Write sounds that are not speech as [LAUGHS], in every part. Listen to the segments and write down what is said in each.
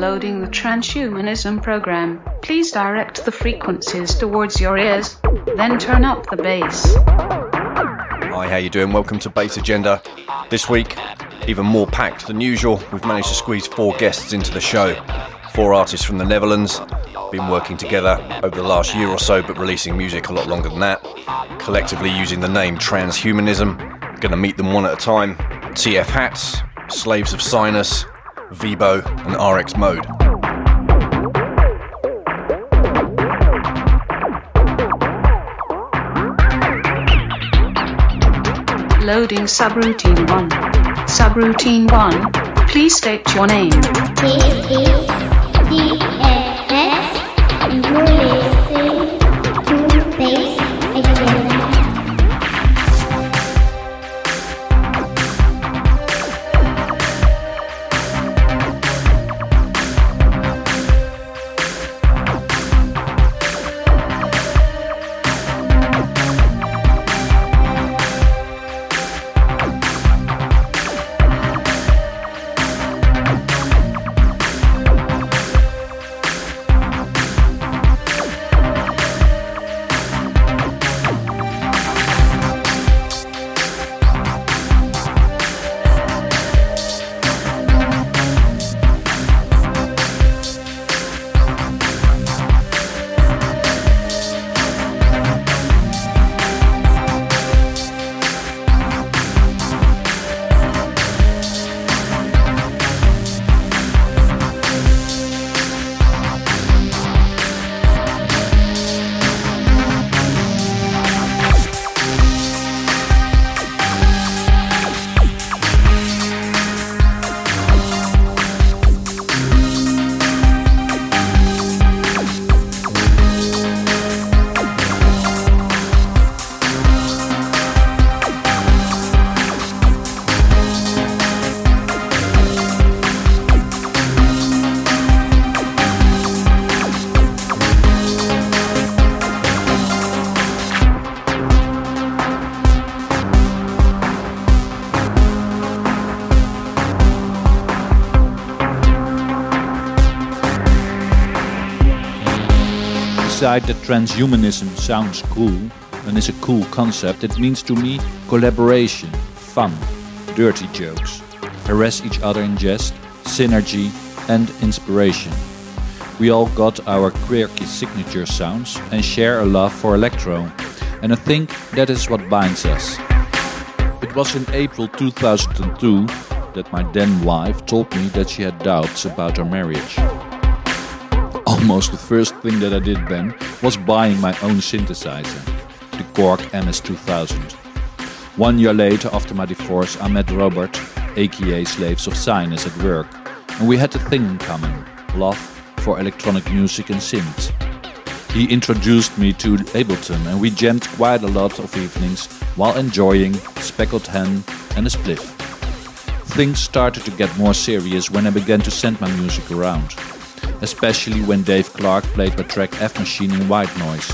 you for loading the transhumanism program. Please direct the frequencies towards your ears, then turn up the bass. Hi, how you doing? Welcome to Bass Agenda. This week, even more packed than usual. We've managed to squeeze four guests into the show. Four artists from the Netherlands, been working together over the last year or so, but releasing music a lot longer than that. Collectively using the name Transhumanism. Gonna meet them one at a time. TF Hats, Slaves of Sinus, Vibo, and RX Mode. Loading subroutine 1. Subroutine 1. Please state your name. This Beside that transhumanism sounds cool and is a cool concept, it means to me collaboration, fun, dirty jokes, harass each other in jest, synergy, and inspiration. We all got our quirky signature sounds and share a love for electro, and I think that is what binds us. It was in April 2002 that my then wife told me that she had doubts about our marriage. Almost the first thing that I did then was buying my own synthesizer, the Korg MS2000. One year later, after my divorce, I met Robert, aka Slaves of Sinus, at work, and we had a thing in common love for electronic music and synths. He introduced me to Ableton, and we jammed quite a lot of evenings while enjoying Speckled Hen and a spliff. Things started to get more serious when I began to send my music around, especially when Dave Clarke played the track F Machine in White Noise.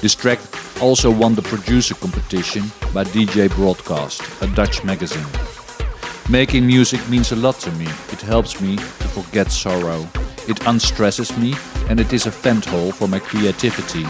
This track also won the producer competition by DJ Broadcast, a Dutch magazine. Making music means a lot to me. It helps me to forget sorrow. It unstresses me and it is a vent hole for my creativity.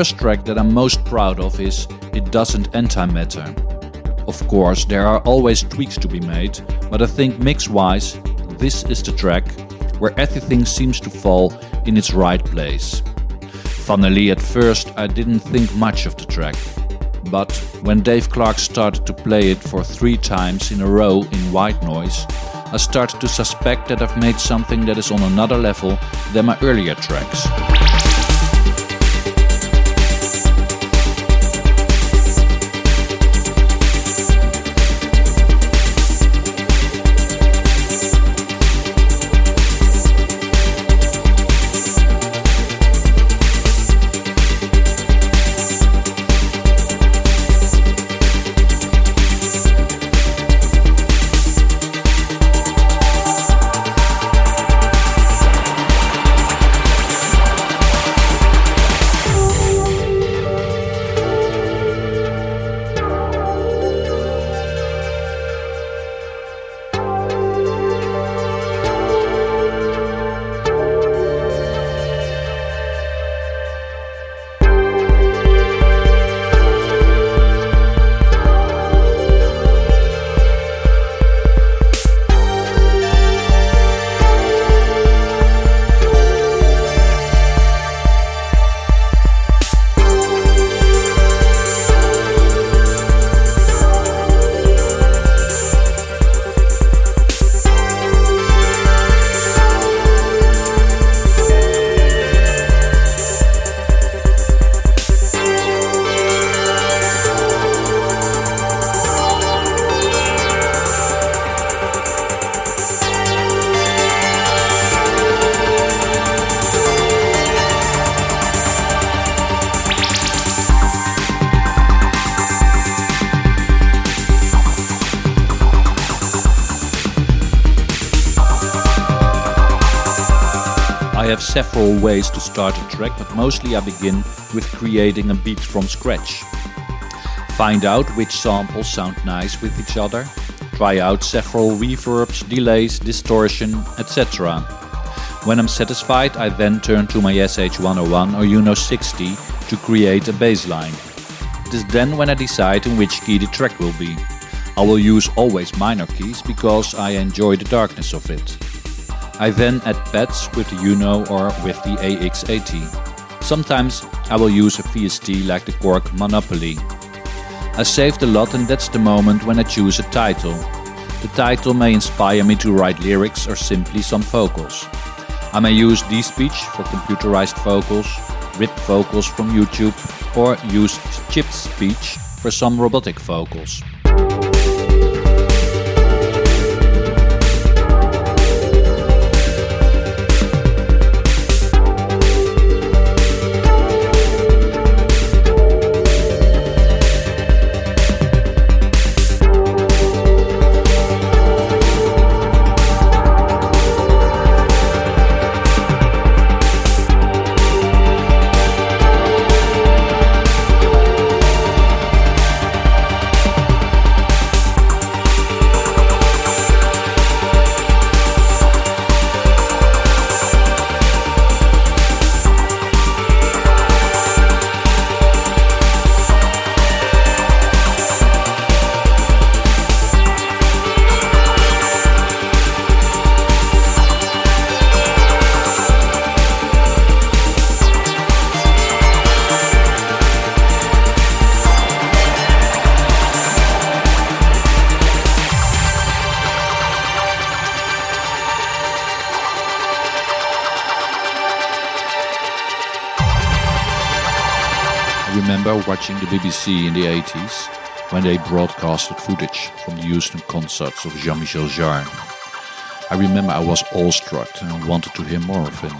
First track that I'm most proud of is It Doesn't Antimatter. Of course, there are always tweaks to be made, but I think mix wise, this is the track where everything seems to fall in its right place. Funnily, at first, I didn't think much of the track. But when Dave Clarke started to play it for three times in a row in white noise, I started to suspect that I've made something that is on another level than my earlier tracks. Several ways to start a track, but mostly I begin with creating a beat from scratch. Find out which samples sound nice with each other, try out several reverbs, delays, distortion, etc. When I'm satisfied, I then turn to my SH101 or Juno 60 to create a bass line. It is then when I decide in which key the track will be. I will use always minor keys because I enjoy the darkness of it. I then add pads with the Juno or with the AX80. Sometimes I will use a VST like the Korg Monopoly. I saved a lot and that's the moment when I choose a title. The title may inspire me to write lyrics or simply some vocals. I may use D-Speech for computerized vocals, rip vocals from YouTube, or use Chipspeech for some robotic vocals. Watching the BBC in the 80s when they broadcasted footage from the Houston concerts of Jean Michel Jarre. I remember I was awestruck and wanted to hear more of him.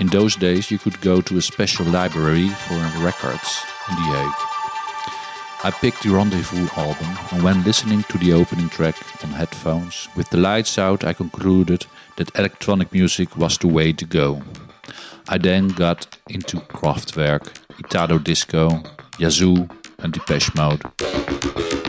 In those days, you could go to a special library for records in The Hague. I picked the Rendezvous album, and when listening to the opening track on headphones, with the lights out, I concluded that electronic music was the way to go. I then got into Kraftwerk Italo Disco, Yazoo, and Depeche Mode.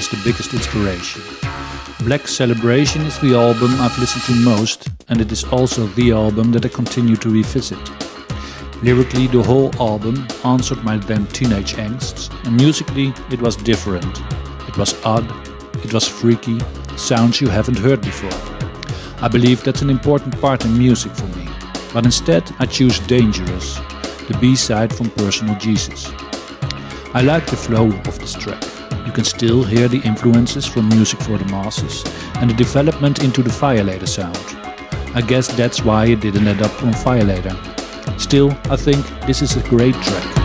As the biggest inspiration. Black Celebration is the album I've listened to most, and it is also the album that I continue to revisit. Lyrically, the whole album answered my then teenage angsts, and musically, it was different. It was odd, it was freaky, sounds you haven't heard before. I believe that's an important part in music for me, but instead, I choose Dangerous, the B side from Personal Jesus. I like the flow of this track. You can still hear the influences from music for the masses and the development into the Violator sound. I guess that's why it didn't end up on Violator. Still, I think this is a great track.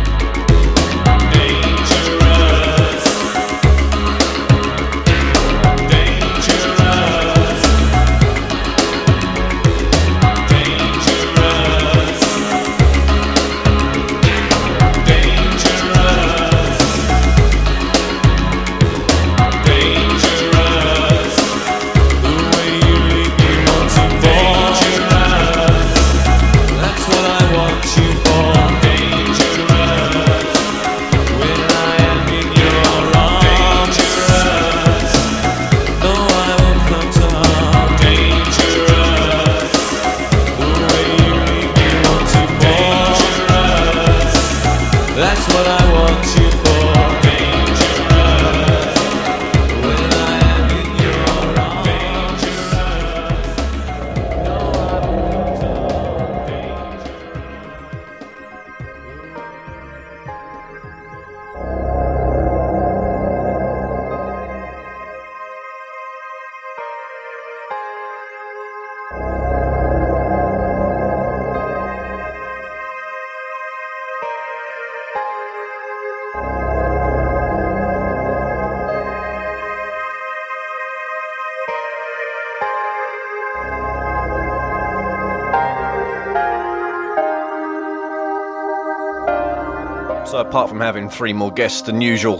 Three more guests than usual,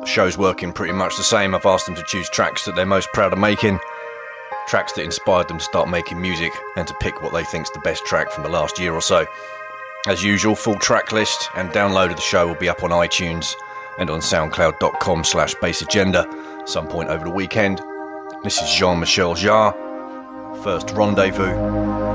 the show's working pretty much the same. I've asked them to choose tracks that they're most proud of making, tracks that inspired them to start making music, and to pick what they think's the best track from the last year or so. As usual, full track list and download of the show will be up on iTunes and on soundcloud.com slash bassagenda some point over the weekend. This is Jean-Michel Jarre, First Rendezvous.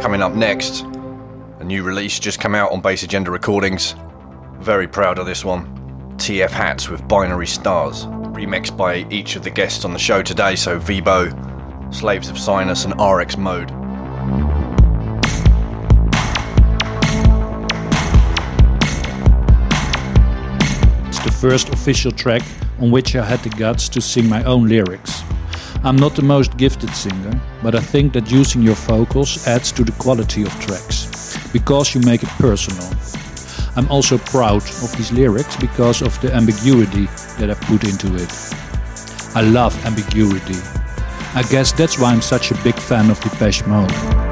Coming up next, a new release just come out on Bass Agenda Recordings. Very proud of this one. TF Hats with Binary Stars, remixed by each of the guests on the show today. So Vibo, Slaves of Sinus, and RX Mode. It's the first official track on which I had the guts to sing my own lyrics. I'm not the most gifted singer, but I think that using your vocals adds to the quality of tracks, because you make it personal. I'm also proud of these lyrics because of the ambiguity that I put into it. I love ambiguity. I guess that's why I'm such a big fan of Depeche Mode.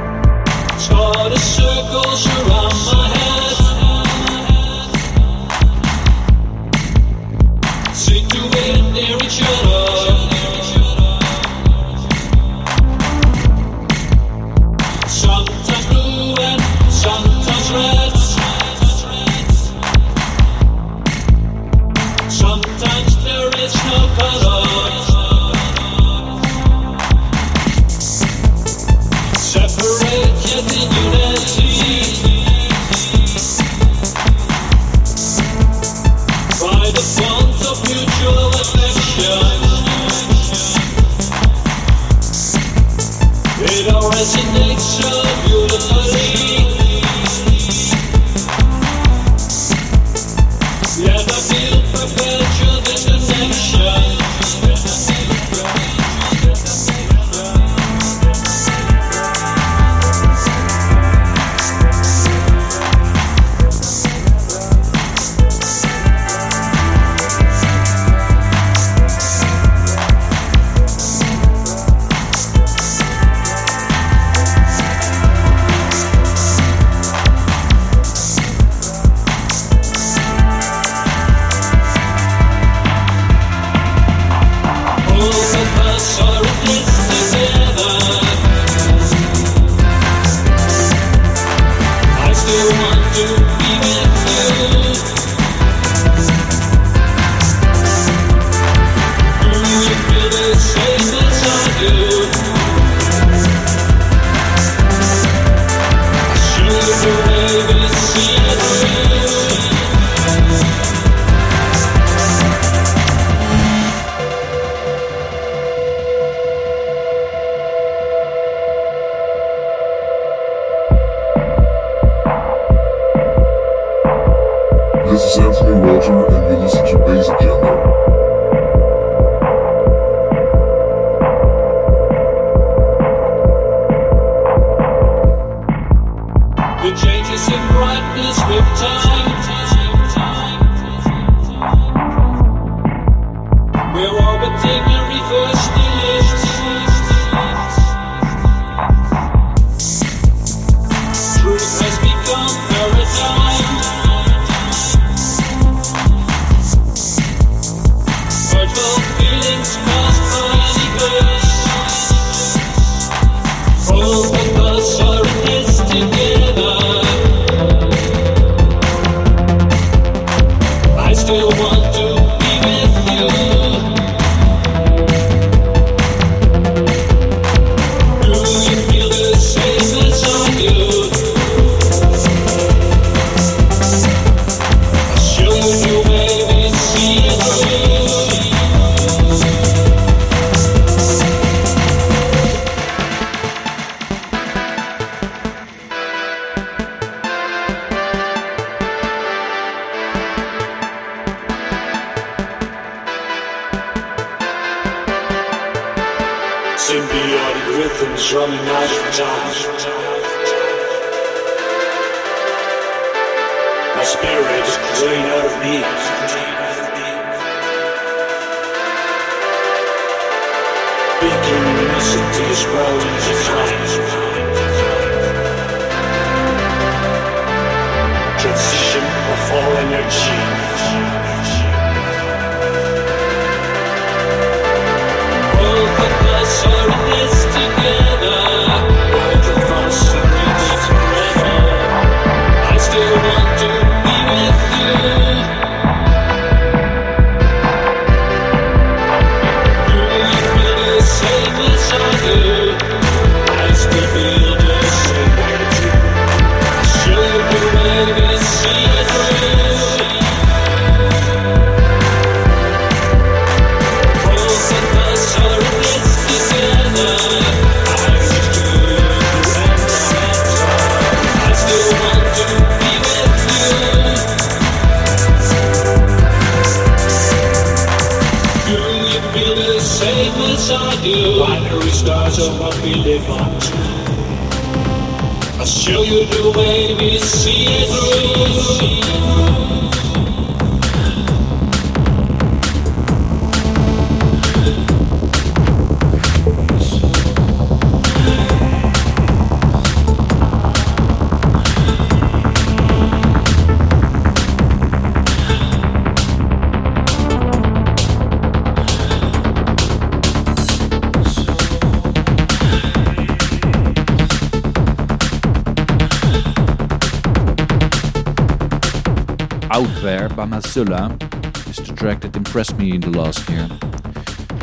By Mazzula is the track that impressed me in the last year.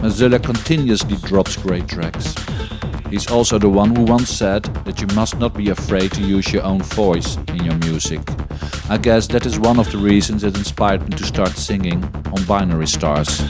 Mazzula continuously drops great tracks. He's also the one who once said that you must not be afraid to use your own voice in your music. I guess that is one of the reasons that inspired me to start singing on Binary Stars.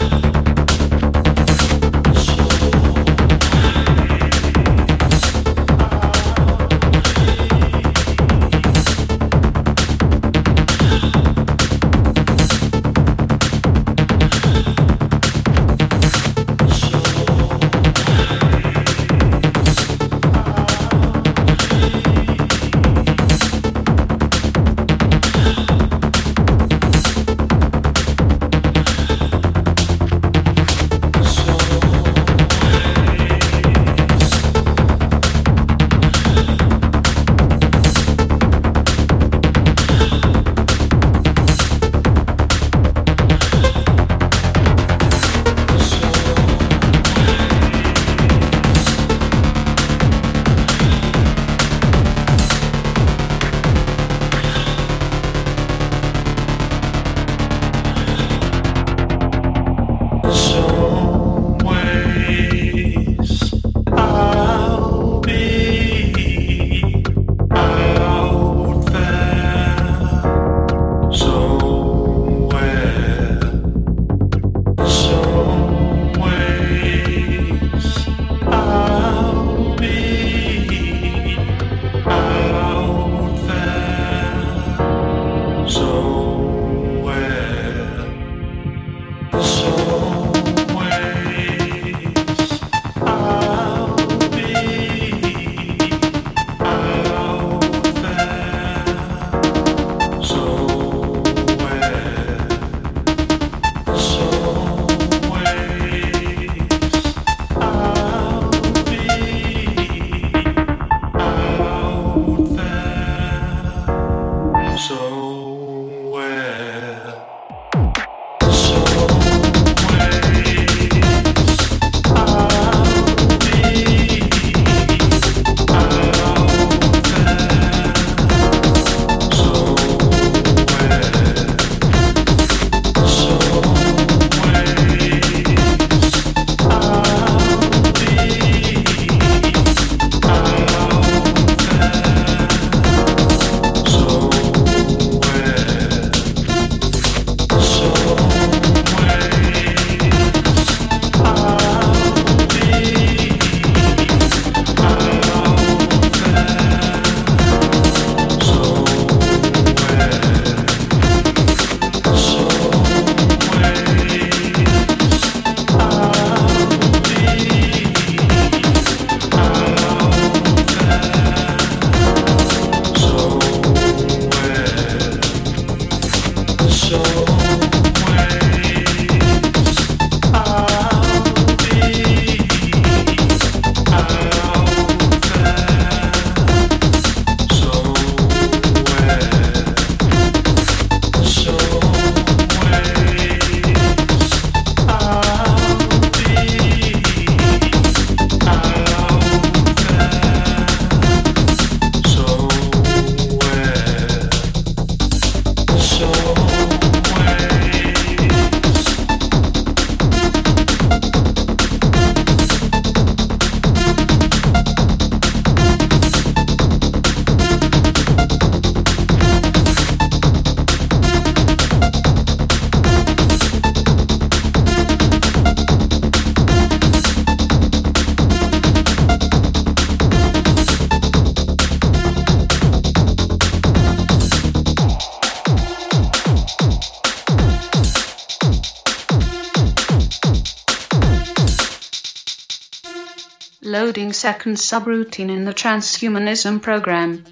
Second subroutine in the transhumanism program.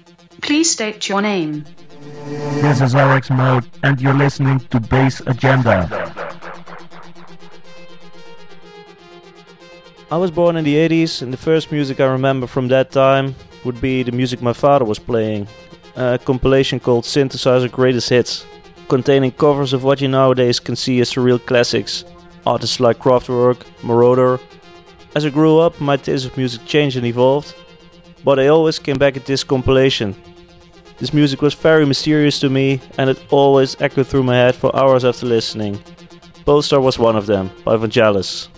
Please state your name. This is RX Mode, and you're listening to Bass Agenda. I was born in the 80s, and the first music I remember from that time would be the music my father was playing. A compilation called Synthesizer Greatest Hits, containing covers of what you nowadays can see as surreal classics. Artists like Kraftwerk, Moroder. As I grew up, my taste of music changed and evolved, but I always came back at this compilation. This music was very mysterious to me, and it always echoed through my head for hours after listening. Pulstar was one of them, by Vangelis.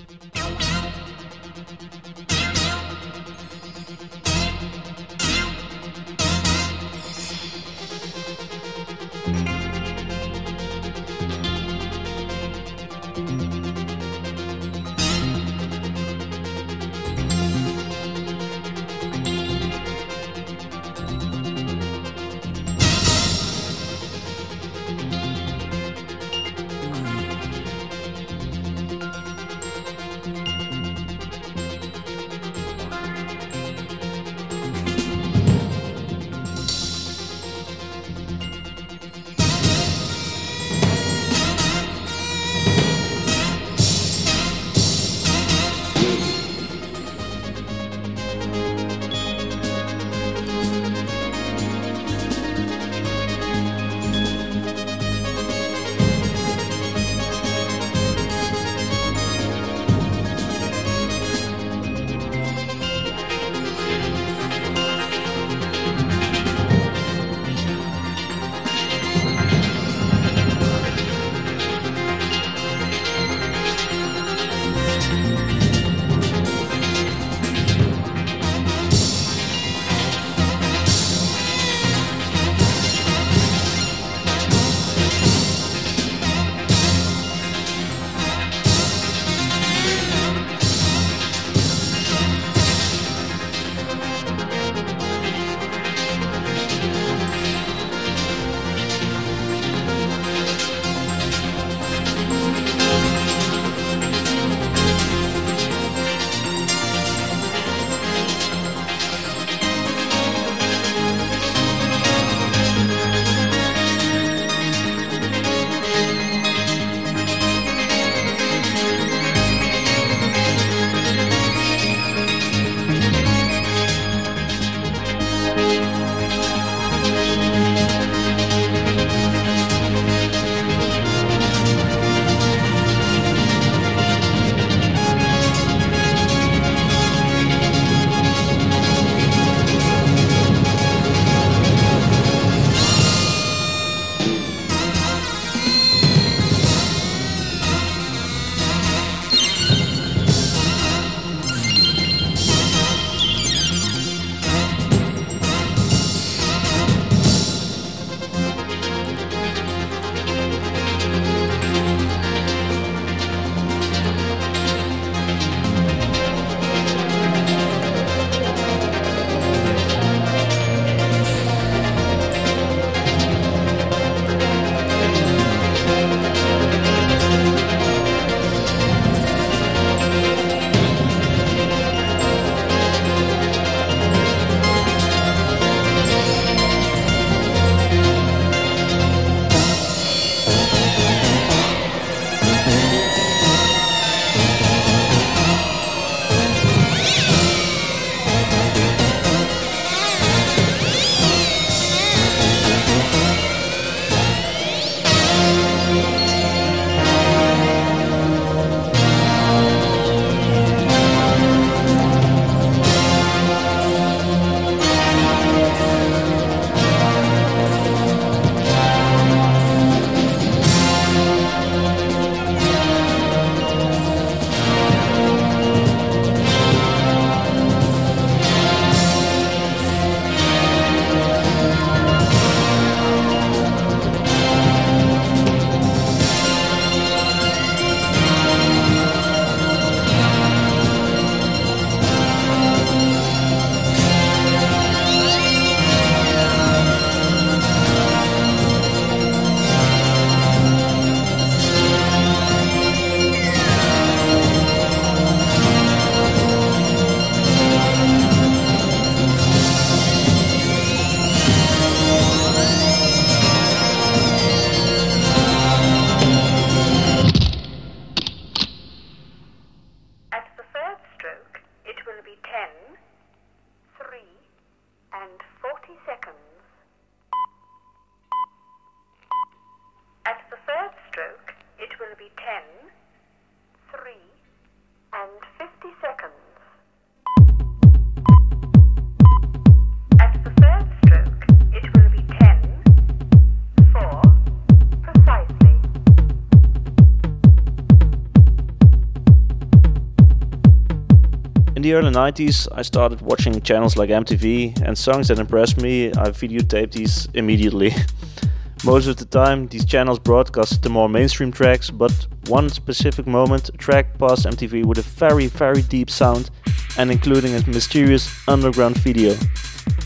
In the early 90s, I started watching channels like MTV, and songs that impressed me, I videotaped these immediately. [LAUGHS] Most of the time, these channels broadcast the more mainstream tracks, but one specific moment, a track passed MTV with a very, very deep sound and including a mysterious underground video.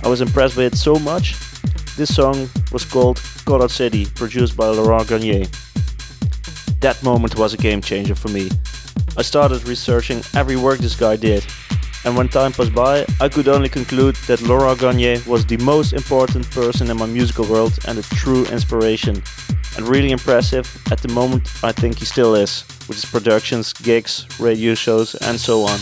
I was impressed by it so much. This song was called Coloured City, produced by Laurent Garnier. That moment was a game changer for me. I started researching every work this guy did, and when time passed by, I could only conclude that Laurent Garnier was the most important person in my musical world and a true inspiration. And really impressive at the moment, I think he still is, with his productions, gigs, radio shows, and so on.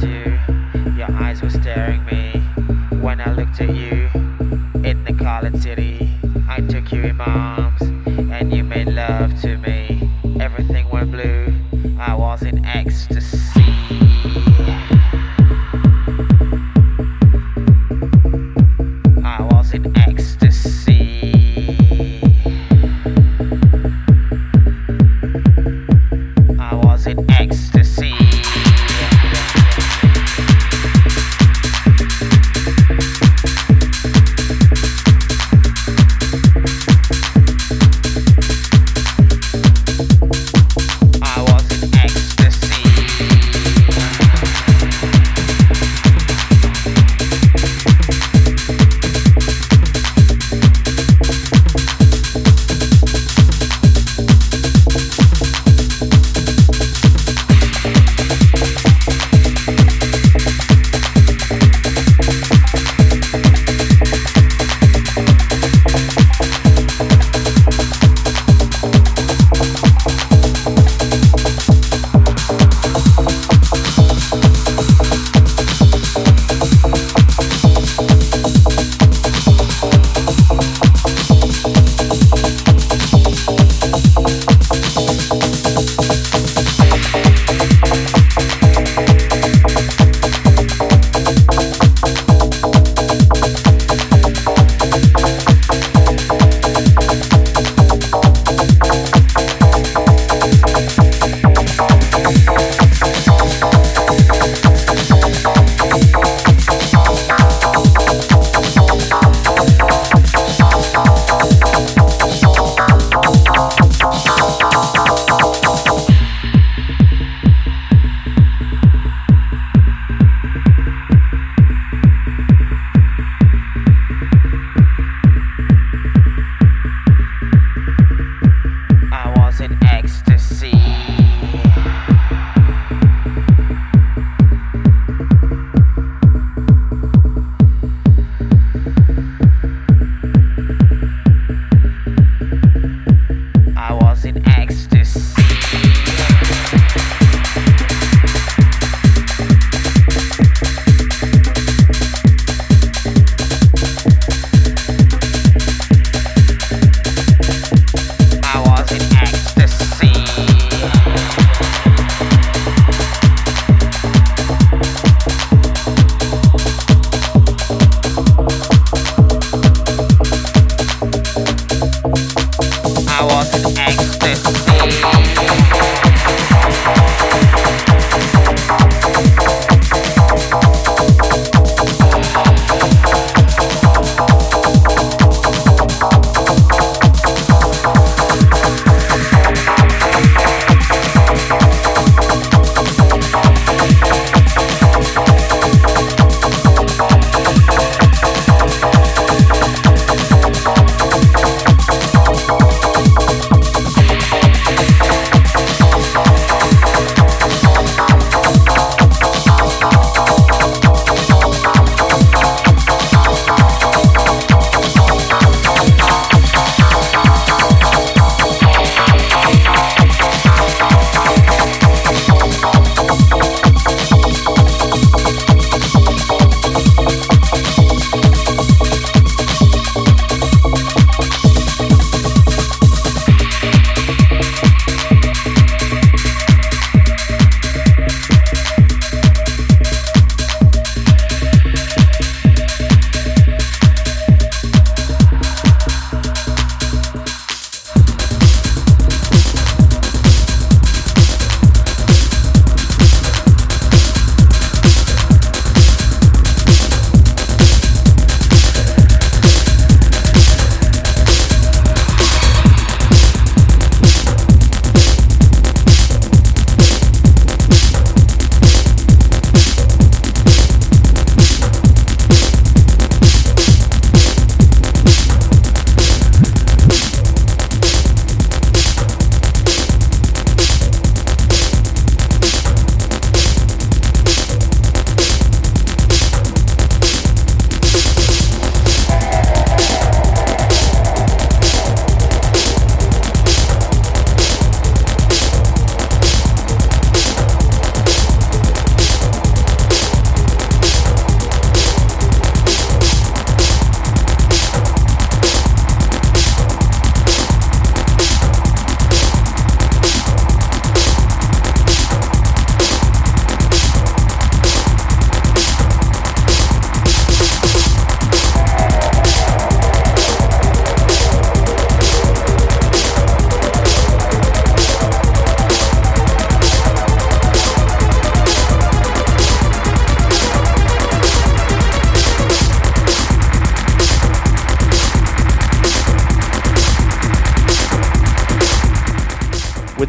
You, your eyes were staring me. When I looked at you in the College City, I took you in my arms and you made love to me. Everything went blue, I was in ecstasy.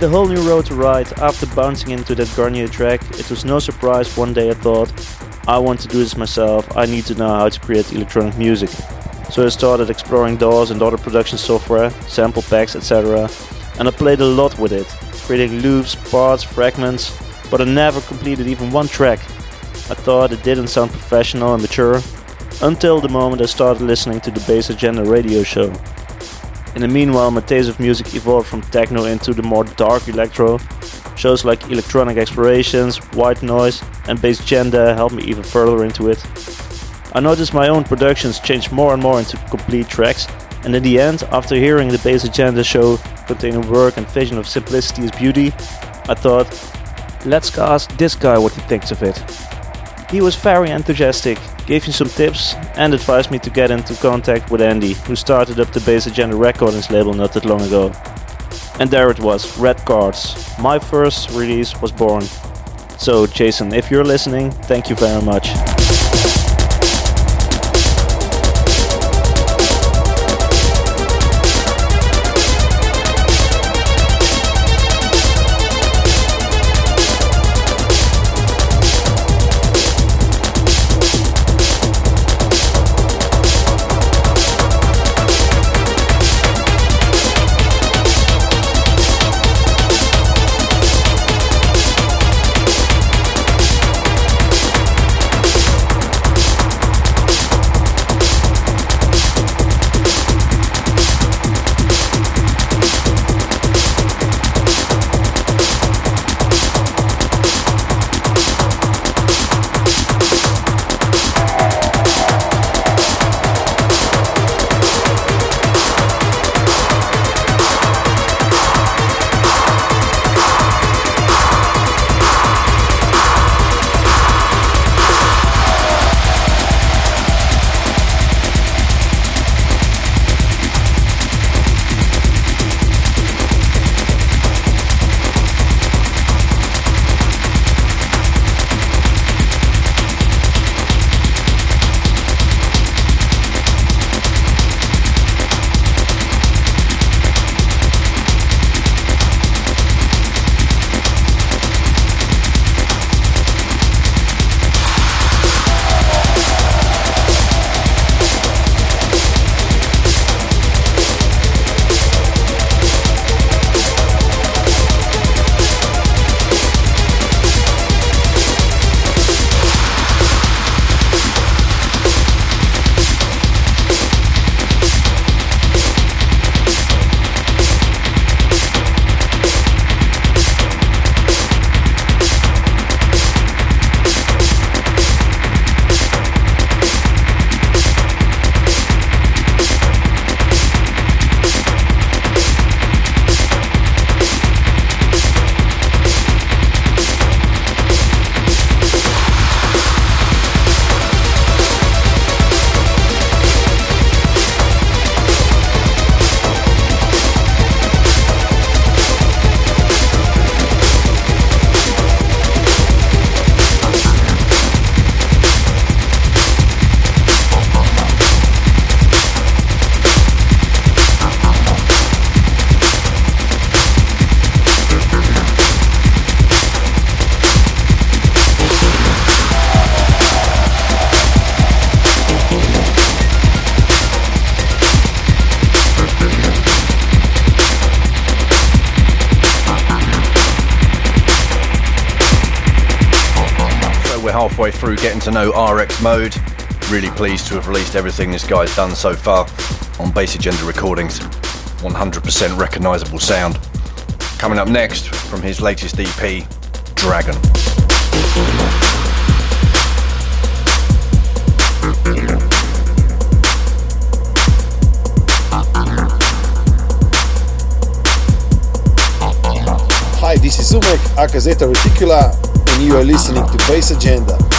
The whole new road to ride, after bouncing into that Garnier track, it was no surprise one day I thought, I want to do this myself, I need to know how to create electronic music. So I started exploring DAWs and other production software, sample packs, etc. And I played a lot with it, creating loops, parts, fragments, but I never completed even one track. I thought it didn't sound professional and mature, until the moment I started listening to the Bass Agenda radio show. In the meanwhile, my taste of music evolved from techno into the more dark electro. Shows like Electronic Explorations, White Noise, and Bass Agenda helped me even further into it. I noticed my own productions changed more and more into complete tracks, and in the end, after hearing the Bass Agenda show containing work and vision of Simplicity is Beauty, I thought, let's ask this guy what he thinks of it. He was very enthusiastic, gave me some tips, and advised me to get into contact with Andy, who started up the Bass Agenda Recordings label not that long ago. And there it was, Red Cards. My first release was born. So, Jason, if you're listening, thank you very much. Halfway through getting to know RX Mode. Really pleased to have released everything this guy's done so far on Bass Agenda Recordings. 100% recognisable sound. Coming up next from his latest EP, Dragon. Hi, this is Umek Akazeta Reticula, and you are listening to Bass Agenda.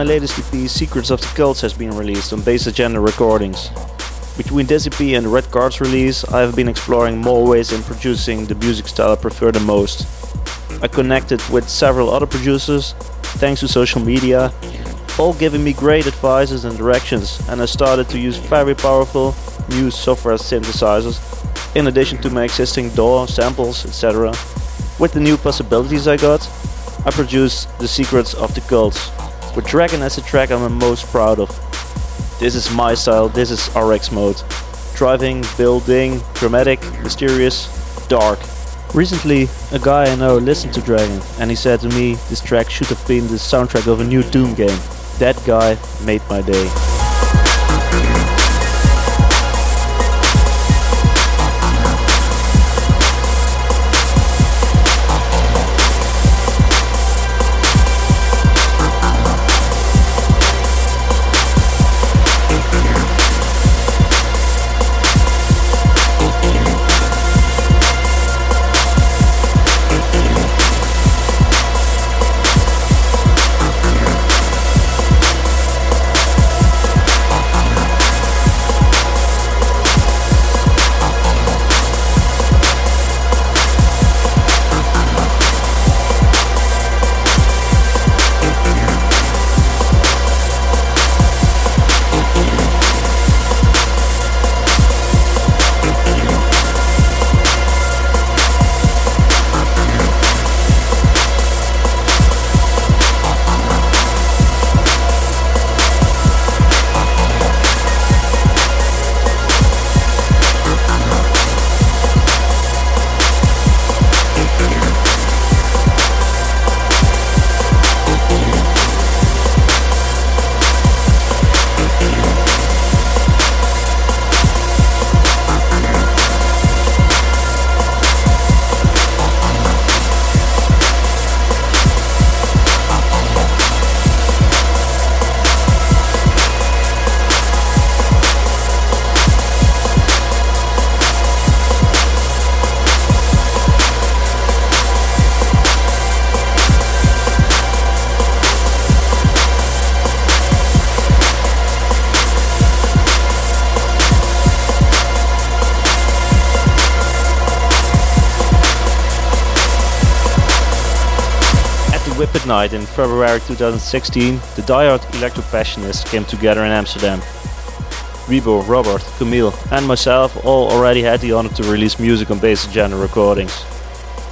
My latest EP, Secrets of the Cults, has been released on Bass Agenda Recordings. Between this EP and the Red Cards release, I have been exploring more ways in producing the music style I prefer the most. I connected with several other producers, thanks to social media, all giving me great advices and directions, and I started to use very powerful new software synthesizers, in addition to my existing DAW, samples, etc. With the new possibilities I got, I produced The Secrets of the Cults, with Dragon as the track I'm the most proud of. This is my style, this is RX mode. Driving, building, dramatic, mysterious, dark. Recently, a guy I know listened to Dragon and he said to me this track should have been the soundtrack of a new Doom game. That guy made my day. Night in February 2016, the diehard electro passionists came together in Amsterdam. Rebo, Robert, Camille, and myself all already had the honor to release music on Bass Agenda recordings.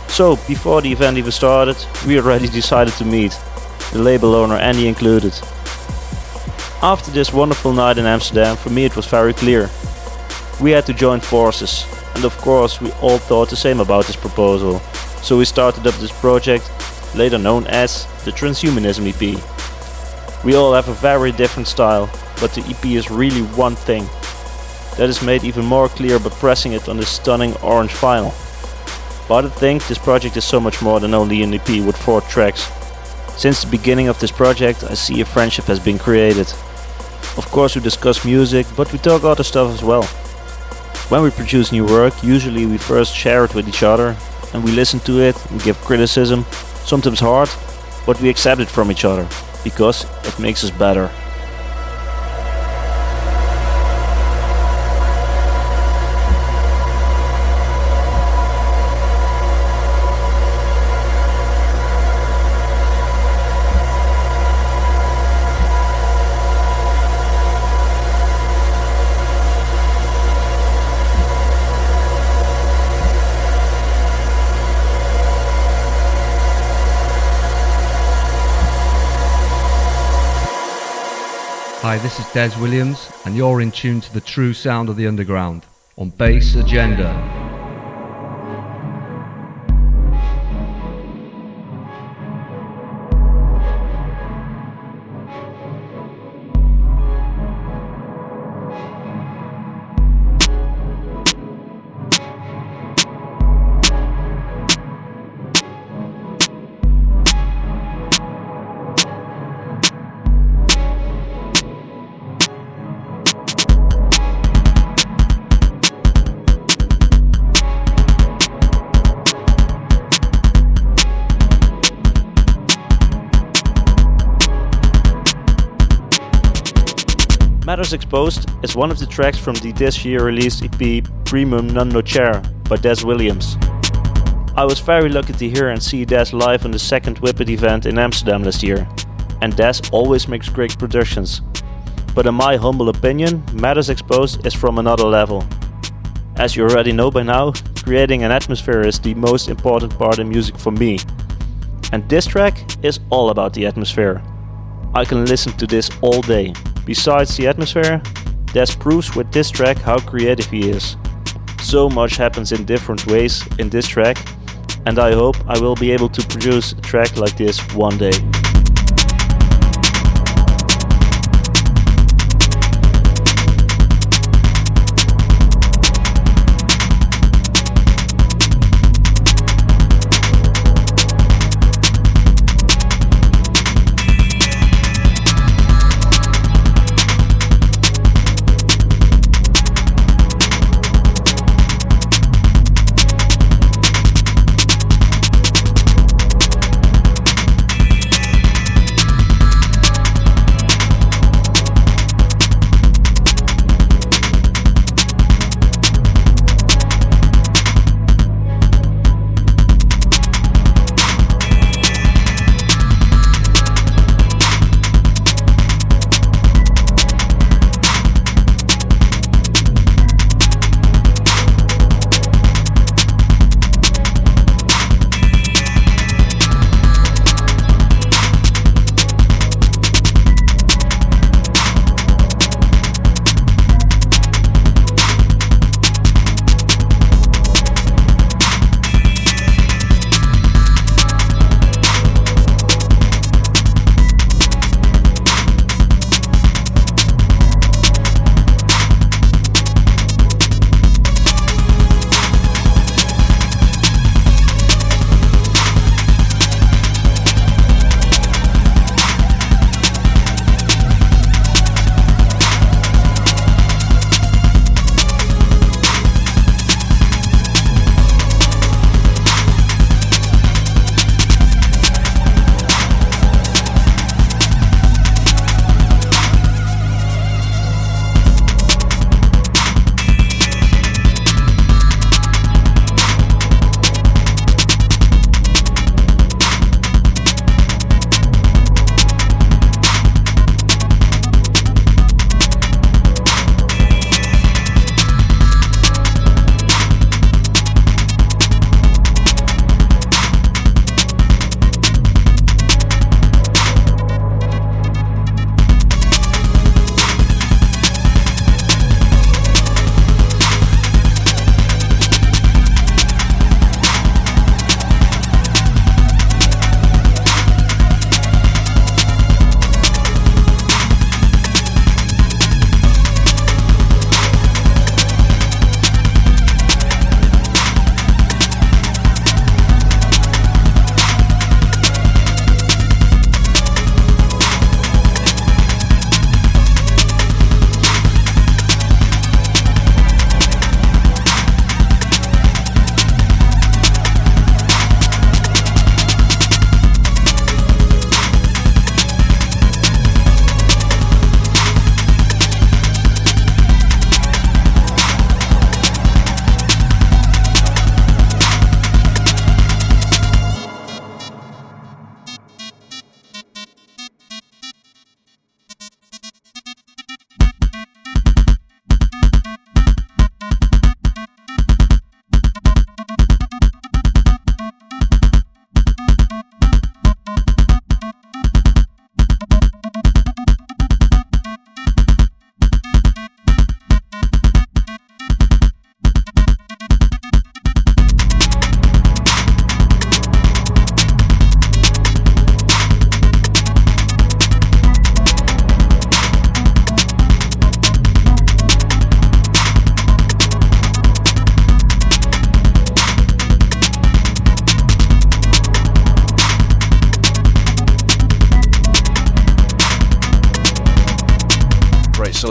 So, before the event even started, we already decided to meet, the label owner Andy included. After this wonderful night in Amsterdam, for me it was very clear. We had to join forces, and of course, we all thought the same about this proposal. So, we started up this project later known as the Transhumanism EP. We all have a very different style, but the EP is really one thing. That is made even more clear by pressing it on this stunning orange vinyl. But I think this project is so much more than only an EP with 4 tracks. Since the beginning of this project, I see a friendship has been created. Of course, we discuss music, but we talk other stuff as well. When we produce new work, usually we first share it with each other and we listen to it and give criticism sometimes hard, but we accept it from each other because it makes us better. Hi, this is Dez Williams, and you're in tune to the true sound of the underground on Bass Agenda. Exposed is one of the tracks from the this year released EP Primum Non Nocere by Dez Williams. I was very lucky to hear and see Dez live on the second Whippet event in Amsterdam last year, and Dez always makes great productions. But in my humble opinion, Matters Exposed is from another level. As you already know by now, creating an atmosphere is the most important part in music for me. And this track is all about the atmosphere. I can listen to this all day. Besides the atmosphere, Dez proves with this track how creative he is. So much happens in different ways in this track, and I hope I will be able to produce a track like this one day.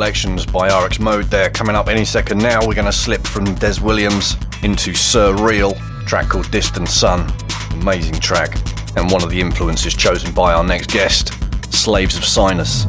Selections by RX Mode there. Coming up any second now, we're going to slip from Dez Williams into Sir Real, track called Distant Sun. Amazing track, and one of the influences chosen by our next guest, Slaves of Sinus.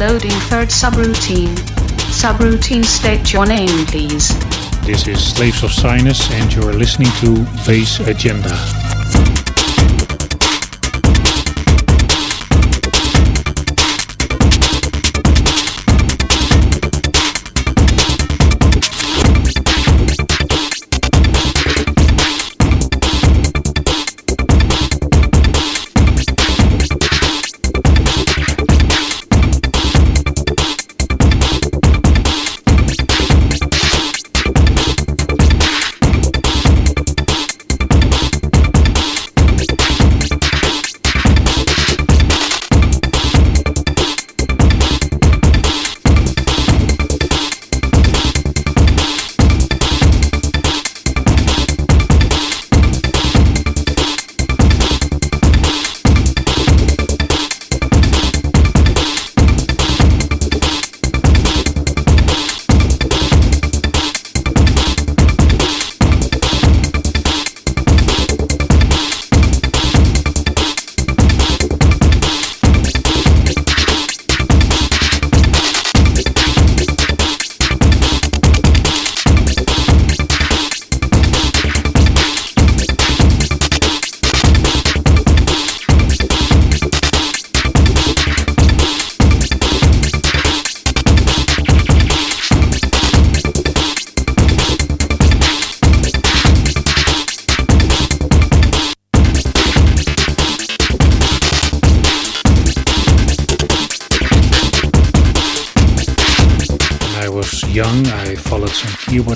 Loading third subroutine. Subroutine state your name, please. This is Slaves of Sinus, and you're listening to Bass Agenda.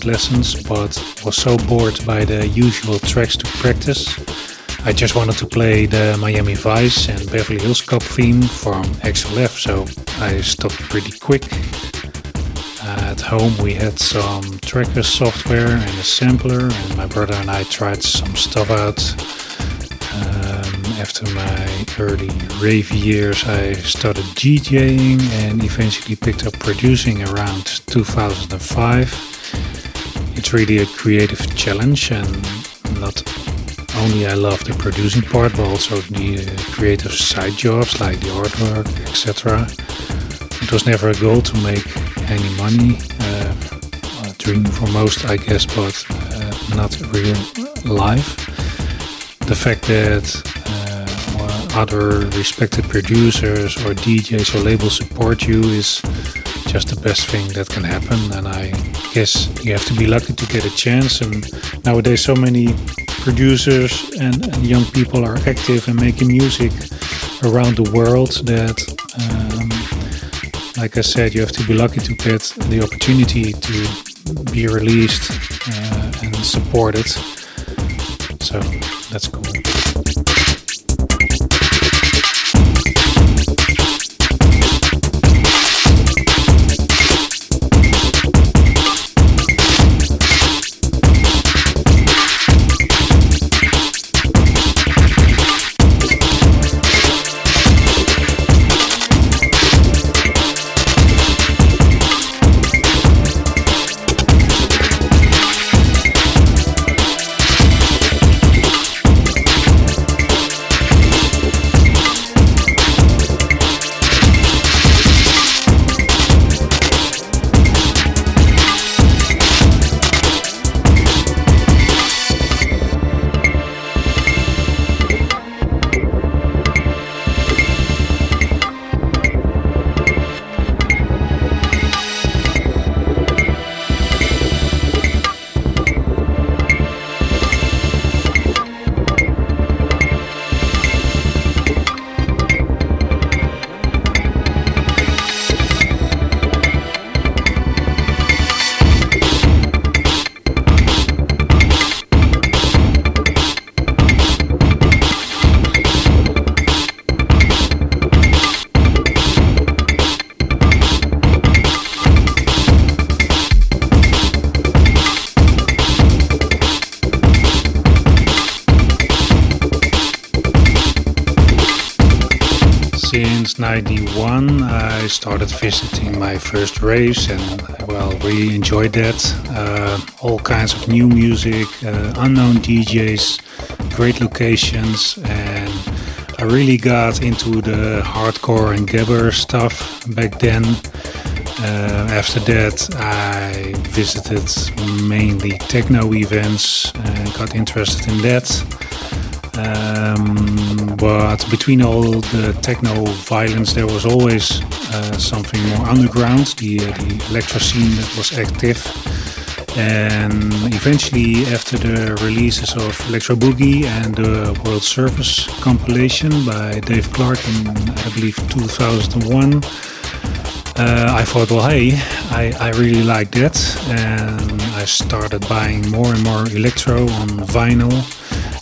Lessons, but was so bored by the usual tracks to practice. I just wanted to play the Miami Vice and Beverly Hills Cop theme from Axel F, so I stopped pretty quick. At home, we had some tracker software and a sampler, and my brother and I tried some stuff out. Um, after my early rave years, I started DJing and eventually picked up producing around 2005. Really a creative challenge, and not only I love the producing part, but also the uh, creative side jobs like the artwork, etc. It was never a goal to make any money. Uh, a dream for most, I guess, but uh, not real life the fact that uh, other respected producers or DJs or labels support you is just the best thing that can happen. And I guess you have to be lucky to get a chance. And nowadays, so many producers and, and young people are active and making music around the world that. Um, like I said, you have to be lucky to get the opportunity to be released uh, and supported. So that's cool. First race, and well really enjoyed that uh, all kinds of new music uh, unknown DJs great locations and I really got into the hardcore and gabber stuff back then. Uh, after that, I visited mainly techno events and got interested in that. Um, but between all the techno violence, there was always something more underground, the, the electro scene that was active. And eventually, after the releases of Electro Boogie and the World Service compilation by Dave Clarke in, I believe, 2001, uh, I thought, well, hey, I, I really like that. And I started buying more and more electro on vinyl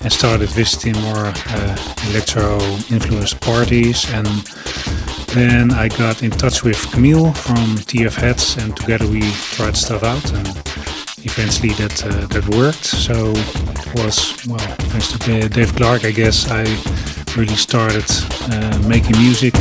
and started visiting more uh, electro influenced parties. And then I got in touch with Camille from TFHats, and together we tried stuff out. And eventually that uh, that worked. So it was well, thanks to Dave Clarke, I guess I really started uh, making music.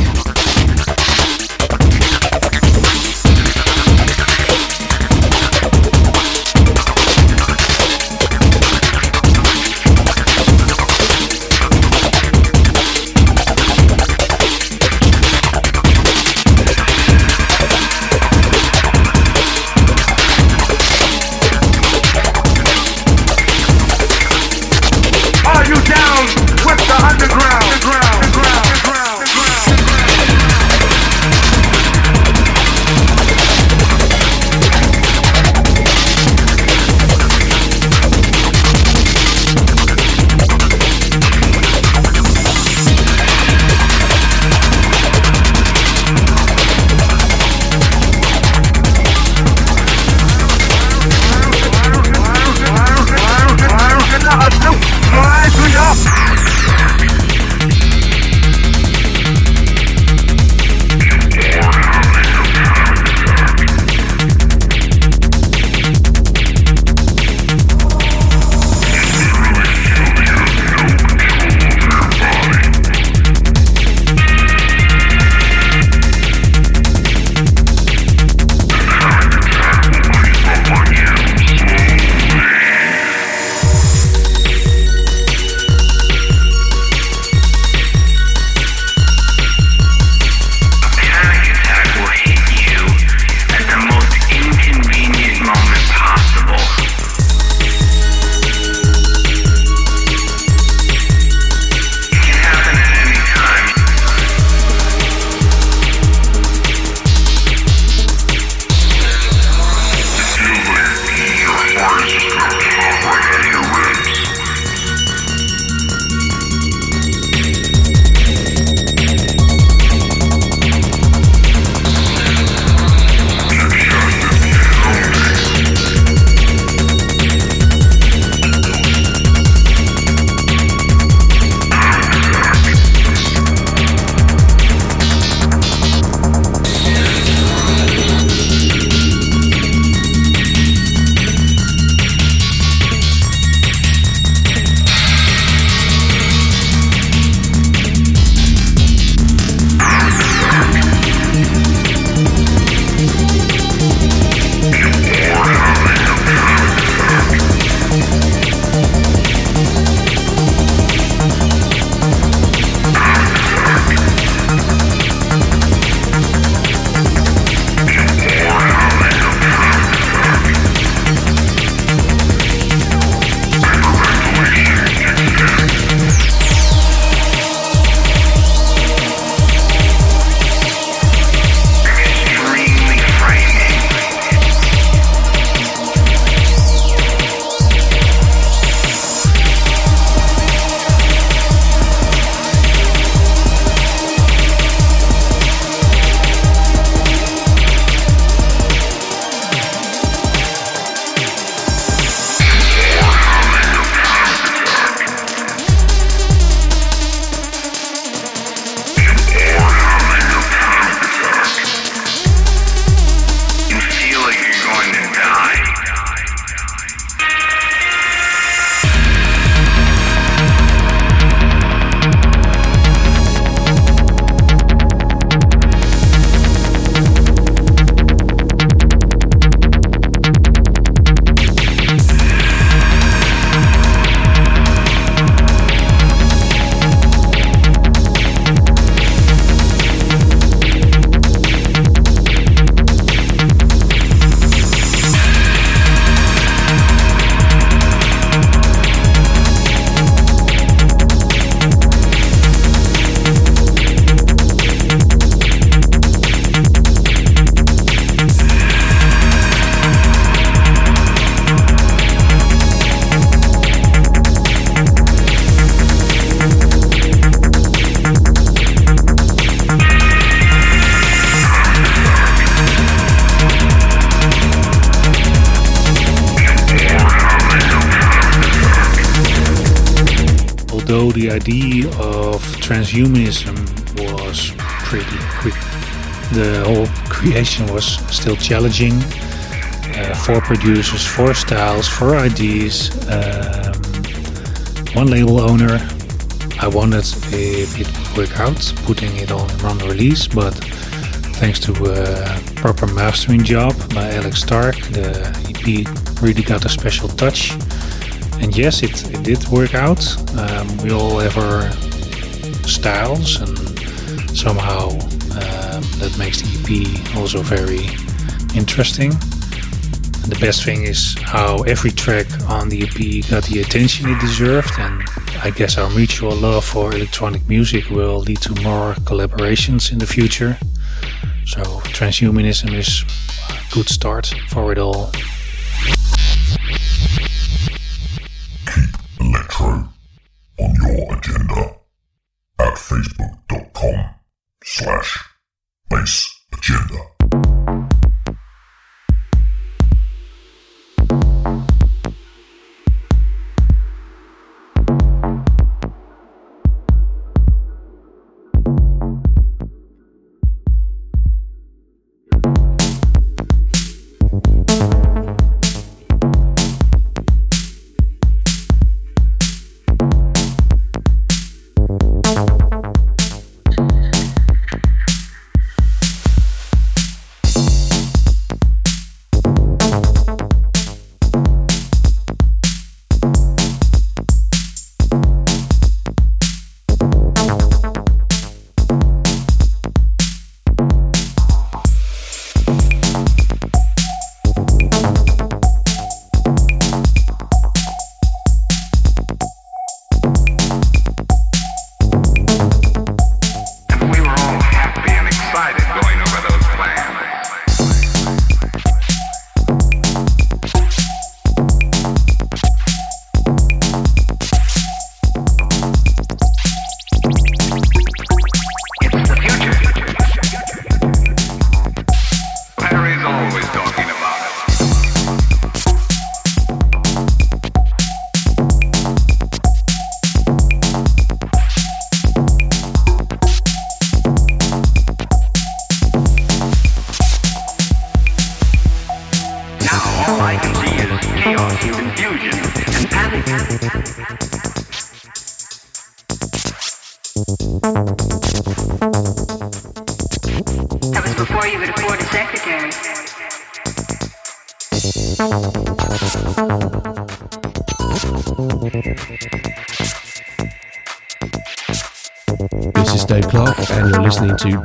Idea of transhumanism was pretty quick. The whole creation was still challenging. Uh, four producers, four styles, four ideas, um, one label owner. I wondered if it would work out, putting it on run release, but thanks to a proper mastering job by Alex Stark, the EP really got a special touch. And yes, it, it did work out. Um, we all have our styles, and somehow um, that makes the EP also very interesting. And the best thing is how every track on the EP got the attention it deserved, and I guess our mutual love for electronic music will lead to more collaborations in the future. So, transhumanism is a good start for it all.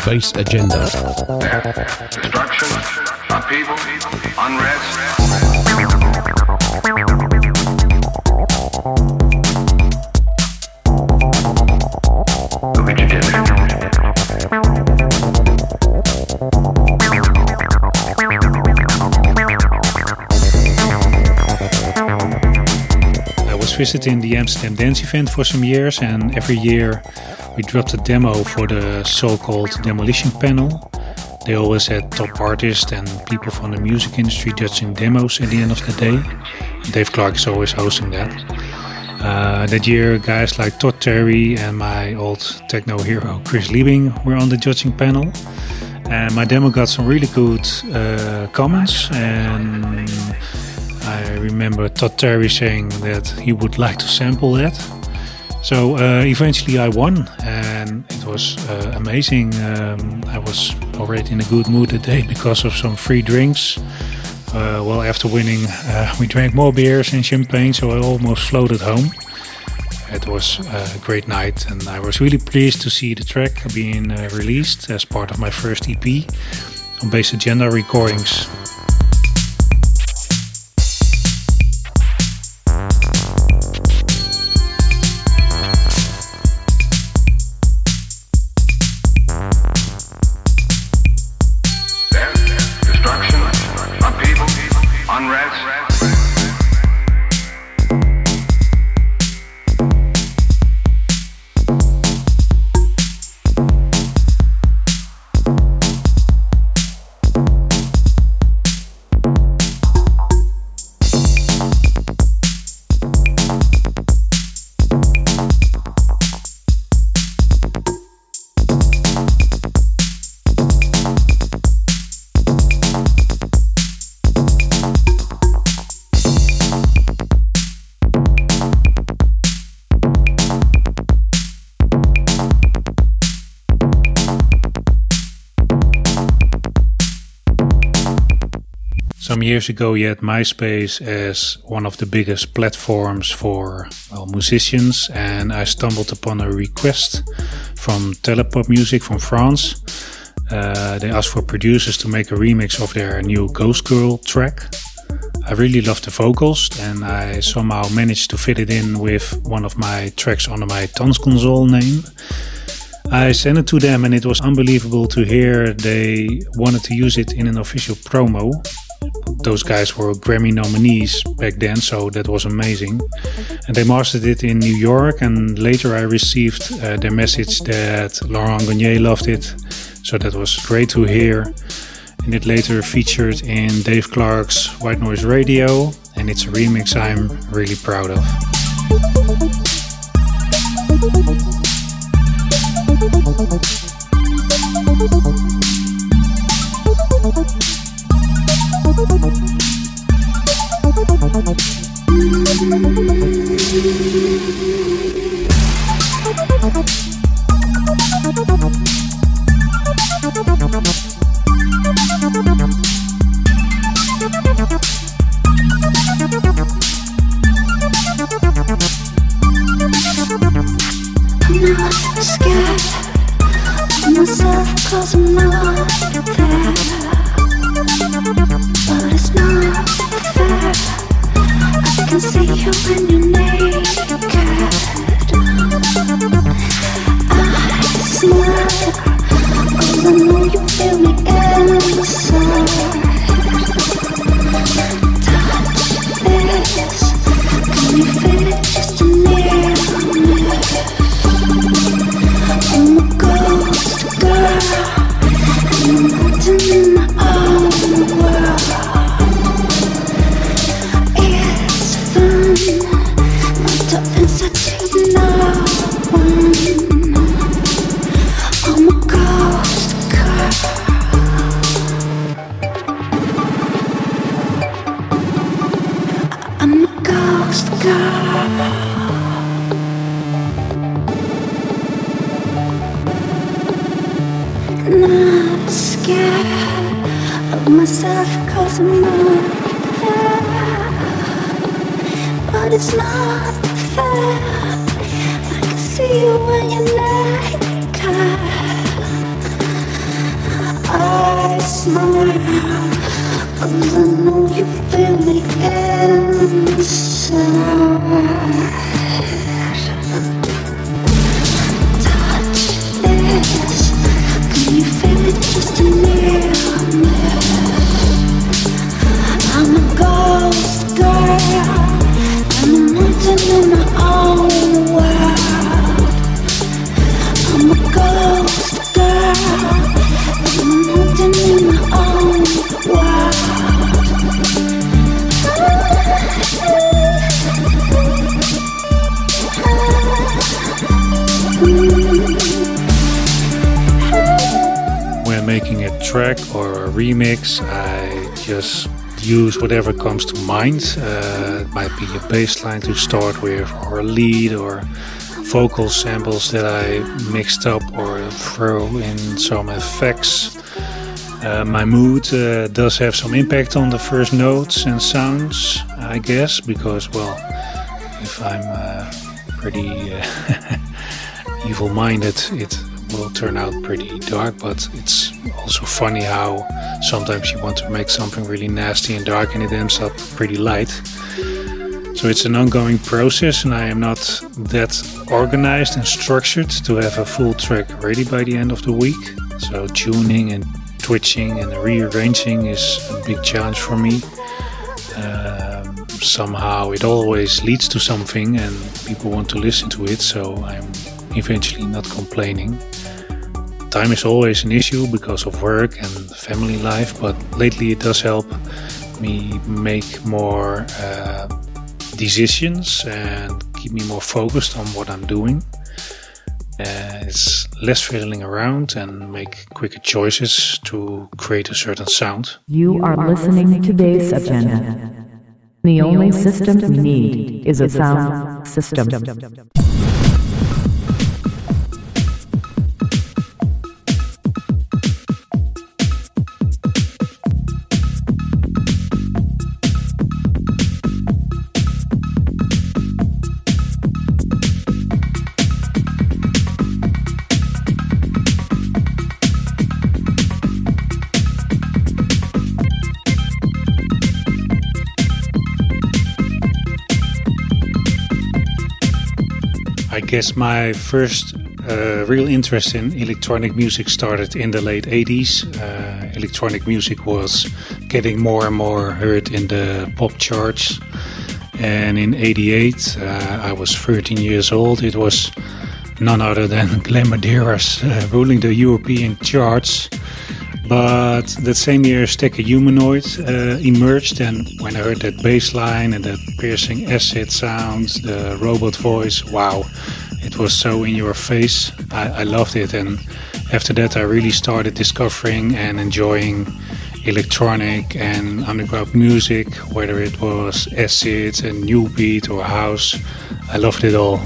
Listening to Bass Agenda. Destruction, upheaval, unrest. I was visiting the Amsterdam Dance event for some years, and every year we dropped a demo for the so called demolition panel. They always had top artists and people from the music industry judging demos at the end of the day. Dave Clarke is always hosting that. Uh, that year, guys like Todd Terry and my old techno hero Chris Liebing were on the judging panel. And my demo got some really good uh, comments, and I remember Todd Terry saying that he would like to sample that. So uh, eventually I won, and it was uh, amazing. Um, I was already in a good mood that day because of some free drinks. Uh, well, after winning, uh, we drank more beers and champagne, so I almost floated home. It was a great night, and I was really pleased to see the track being uh, released as part of my first EP on Bass Agenda Recordings. Years ago, you had MySpace as one of the biggest platforms for well, musicians, and I stumbled upon a request from Telepopmusik from France. Uh, they asked for producers to make a remix of their new Ghost Girl track. I really loved the vocals, and I somehow managed to fit it in with one of my tracks under my Tanzkonsol name. I sent it to them, and it was unbelievable to hear they wanted to use it in an official promo. Those guys were Grammy nominees back then, so that was amazing. And they mastered it in New York, and later I received uh, their message that Laurent Garnier loved it, so that was great to hear. And it later featured in Dave Clarke's White Noise Radio, and it's a remix I'm really proud of. Not scared of myself cause I'm not there. I know you feel me whatever comes to mind. Uh, it might be a bass line to start with, or a lead, or vocal samples that I mixed up or throw in some effects. Uh, my mood uh, does have some impact on the first notes and sounds, I guess, because, well, if I'm uh, pretty uh, [LAUGHS] evil minded, it will turn out pretty dark, but it's also funny how sometimes you want to make something really nasty and dark and it ends up pretty light. So it's an ongoing process, and I am not that organized and structured to have a full track ready by the end of the week. So tuning and twitching and rearranging is a big challenge for me. Um, somehow it always leads to something, and people want to listen to it, so I'm eventually not complaining. Time is always an issue because of work and family life, but lately it does help me make more uh, decisions and keep me more focused on what I'm doing. Uh, it's less fiddling around and make quicker choices to create a certain sound. You are listening to Bass Agenda. The only system we need is a sound system. Guess my first uh, real interest in electronic music started in the late 80s. Uh, electronic music was getting more and more heard in the pop charts. And in 88, uh, I was 13 years old. It was none other than [LAUGHS] Glenn Medeiros uh, ruling the European charts. But that same year, Stakker Humanoid uh, emerged, and when I heard that bass line and that piercing acid sounds, the robot voice, wow, it was so in your face. I, I loved it, and after that, I really started discovering and enjoying electronic and underground music, whether it was acid and new beat or house. I loved it all.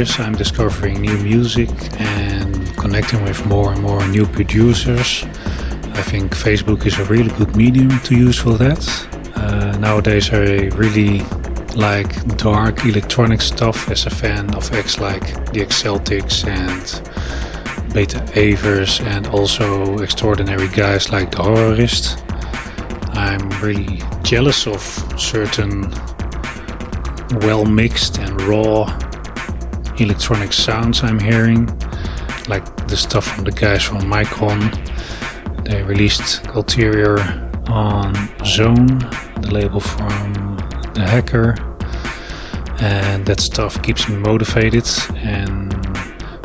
Years, I'm discovering new music and connecting with more and more new producers. I think Facebook is a really good medium to use for that. Uh, nowadays, I really like dark electronic stuff as a fan of acts like the Exaltics and Beta Evers and also extraordinary guys like the Horrorist. I'm really jealous of certain well mixed and raw electronic sounds I'm hearing, like the stuff from the guys from Mikron. They released Ulterior on Zone, the label from the hacker, and that stuff keeps me motivated and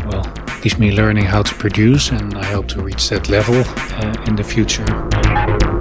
well keeps me learning how to produce, and I hope to reach that level uh, in the future.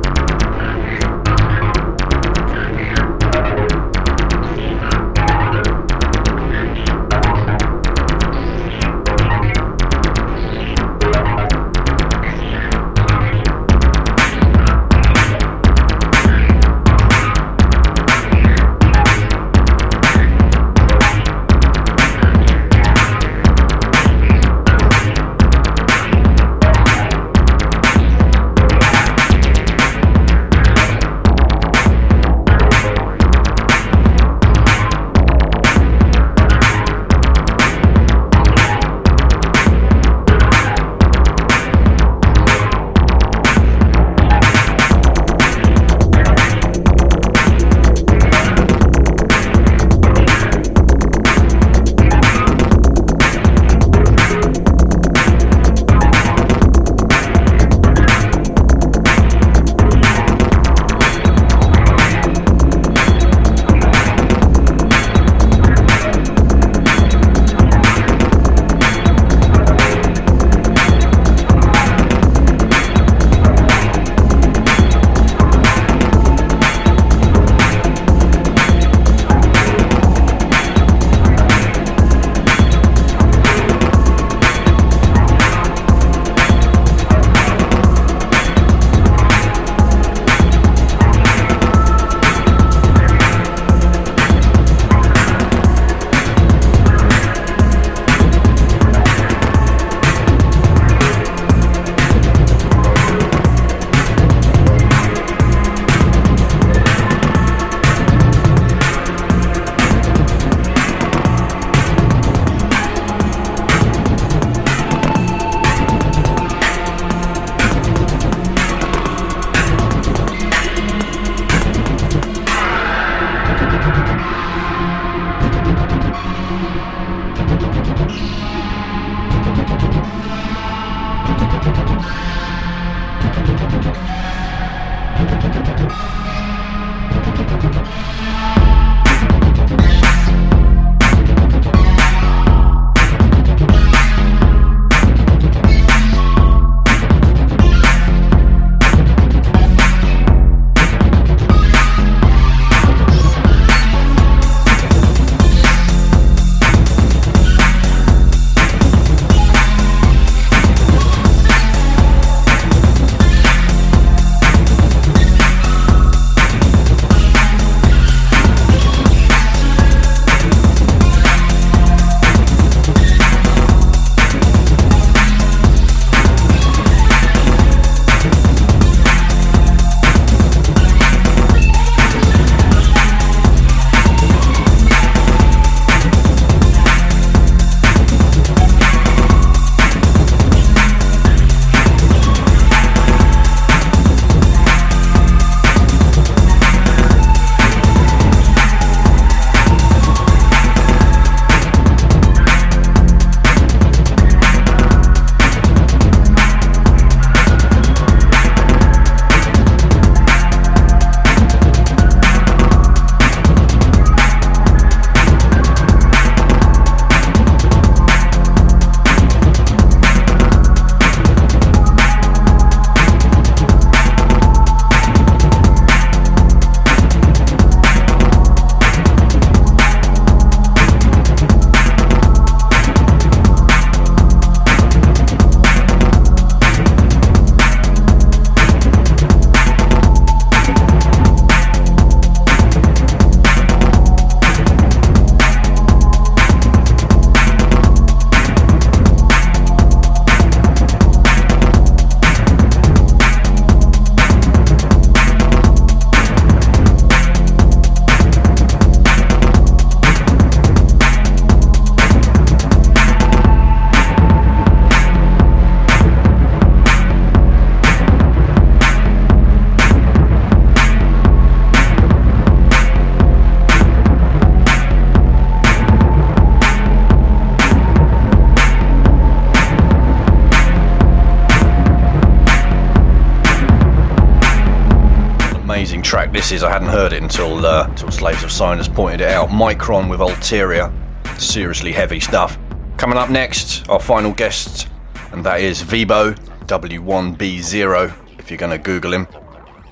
I hadn't heard it until uh, until Slaves of Sinus pointed it out. Mikron with Ulterior. Seriously heavy stuff. Coming up next, our final guest, and that is Vibo W1B0. If you're going to Google him,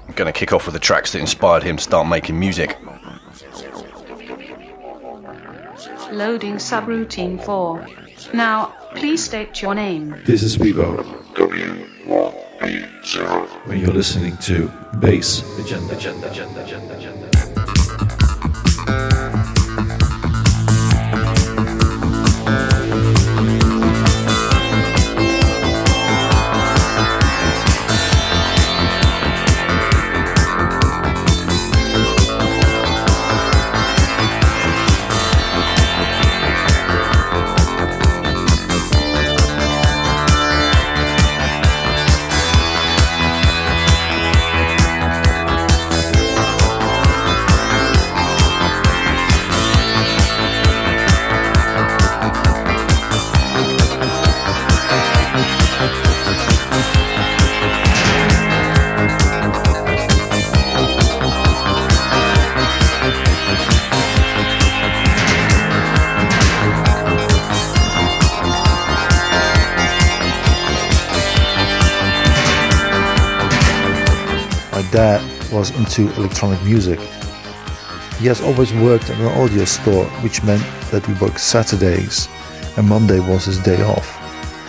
I'm going to kick off with the tracks that inspired him to start making music. Loading subroutine 4. Now, please state your name. This is Vivo. When you're listening to Bass Agenda. agenda, agenda, agenda, dad was into electronic music. He has always worked at an audio store, which meant that he worked Saturdays and Monday was his day off.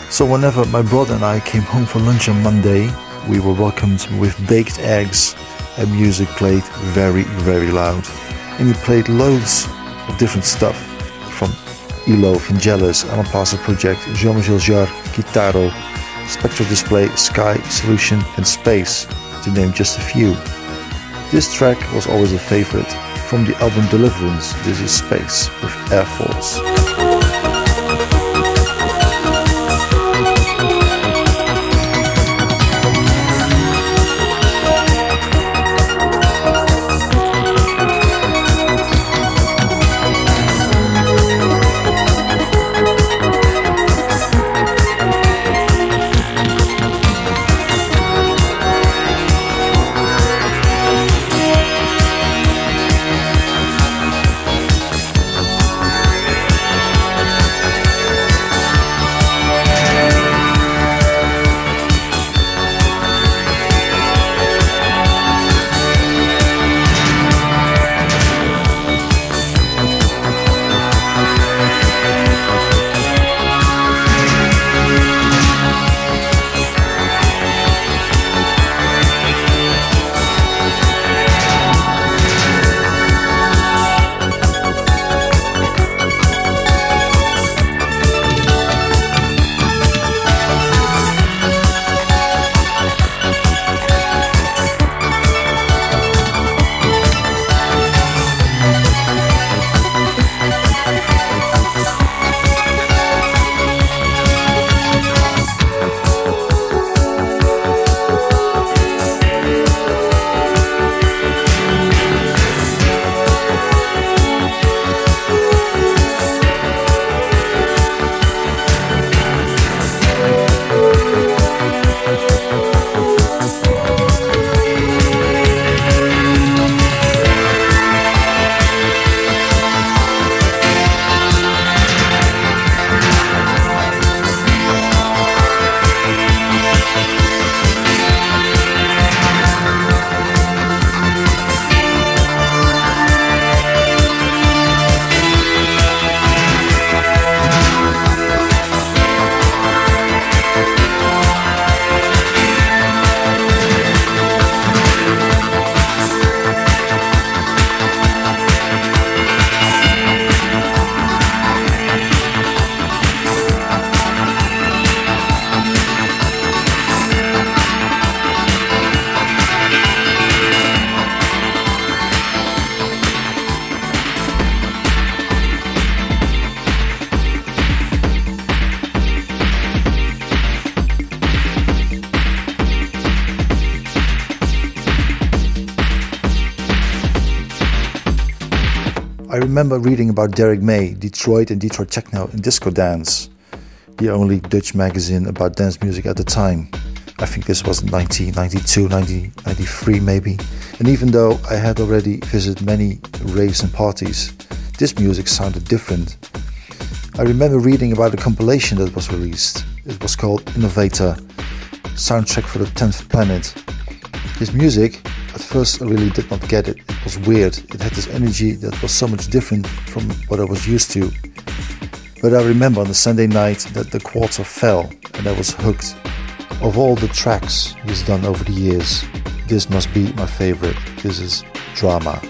So whenever my brother and I came home for lunch on Monday, we were welcomed with baked eggs and music played very, very loud. And he played loads of different stuff from Elo, Vangelis, Alan Project, Jean-Michel Jarre, Kitaro, Spectral Display, Sky, Solution and Space, to name just a few. This track was always a favorite. From the album Deliverance, this is Space with Airforce. Remember reading about Derrick May, Detroit and Detroit Techno and Disco Dance, the only Dutch magazine about dance music at the time. I think this was 1992, 1993 maybe. And even though I had already visited many raves and parties, this music sounded different. I remember reading about a compilation that was released. It was called Innovator Soundtrack for the 10th Planet. This music, at first I really did not get it. Was weird. It had this energy that was so much different from what I was used to. But I remember on the Sunday night that the quarter fell and I was hooked. Of all the tracks he's done over the years, this must be my favorite. This is Drama.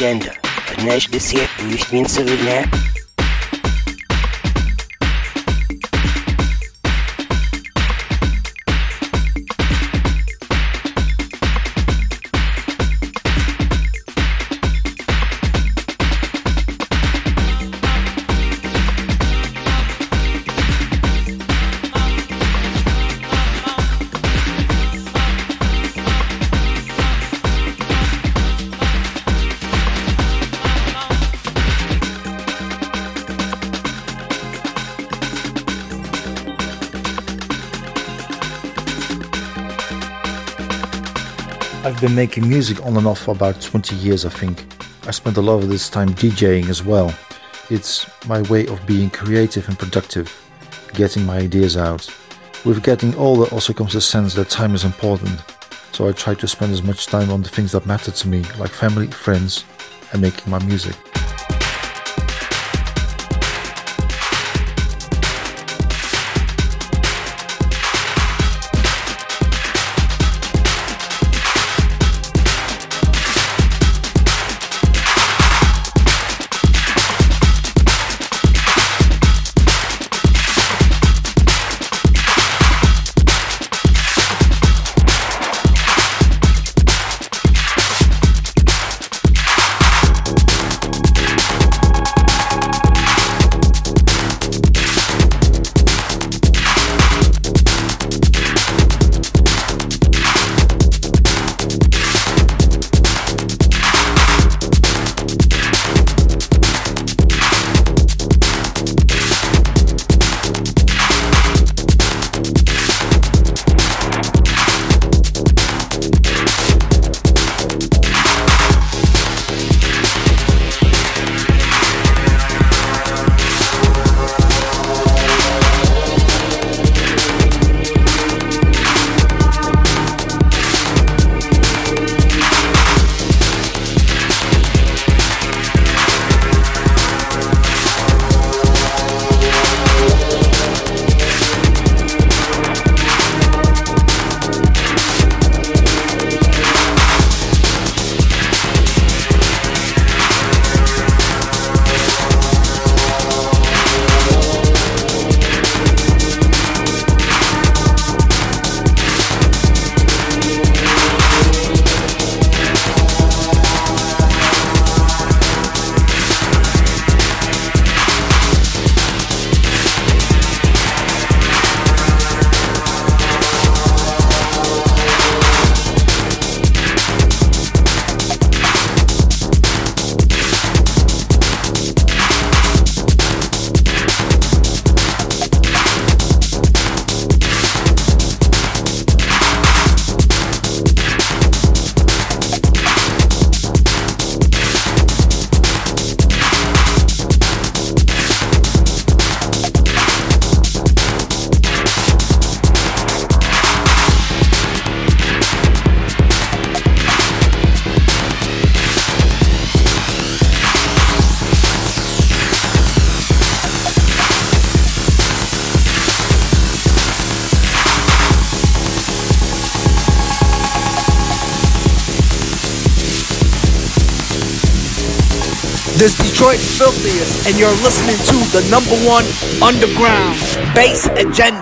Agenda. Neige de siècle, une souvenir. Making music on and off for about 20 years, I think. I spent a lot of this time DJing as well. It's my way of being creative and productive, getting my ideas out. With getting older also comes the sense that time is important, so I try to spend as much time on the things that matter to me, like family, friends, and making my music. And you're listening to the number one underground bass agenda.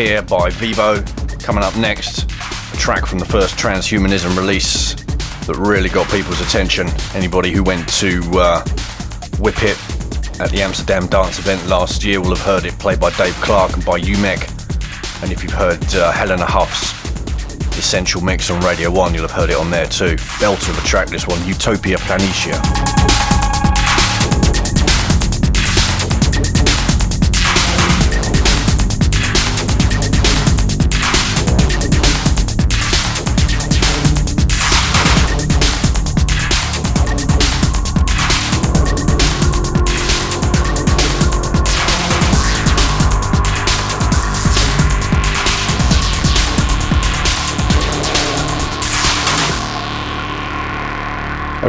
Here by w1b0. Coming up next, a track from the first transhumanism release that really got people's attention. Anybody who went to uh, Whip It at the Amsterdam dance event last year will have heard it played by Dave Clarke and by Umek. And if you've heard uh, Helena Hauff's Essential Mix on Radio 1, you'll have heard it on there too. Belter of a track, this one, Utopia Planitia.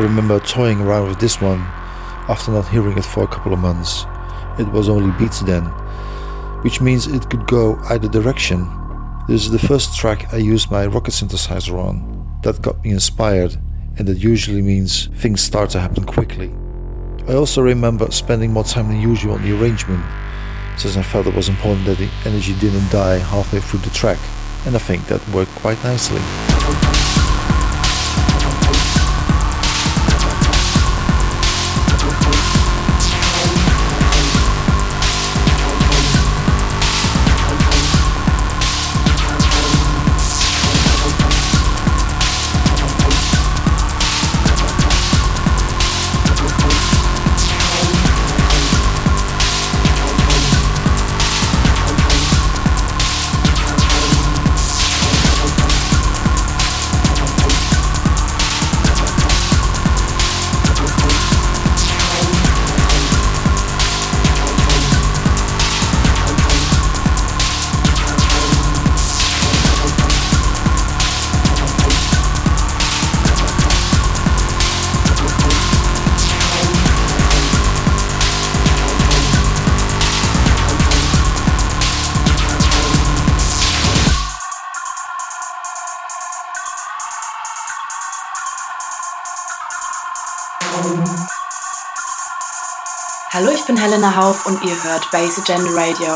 Remember toying around with this one after not hearing it for a couple of months. It was only beats then, which means it could go either direction. This is the first track I used my rocket synthesizer on. That got me inspired, and that usually means things start to happen quickly. I also remember spending more time than usual on the arrangement, since I felt it was important that the energy didn't die halfway through the track, and I think that worked quite nicely. Hallo, ich bin Helena Hauf und ihr hört Base Agenda Radio.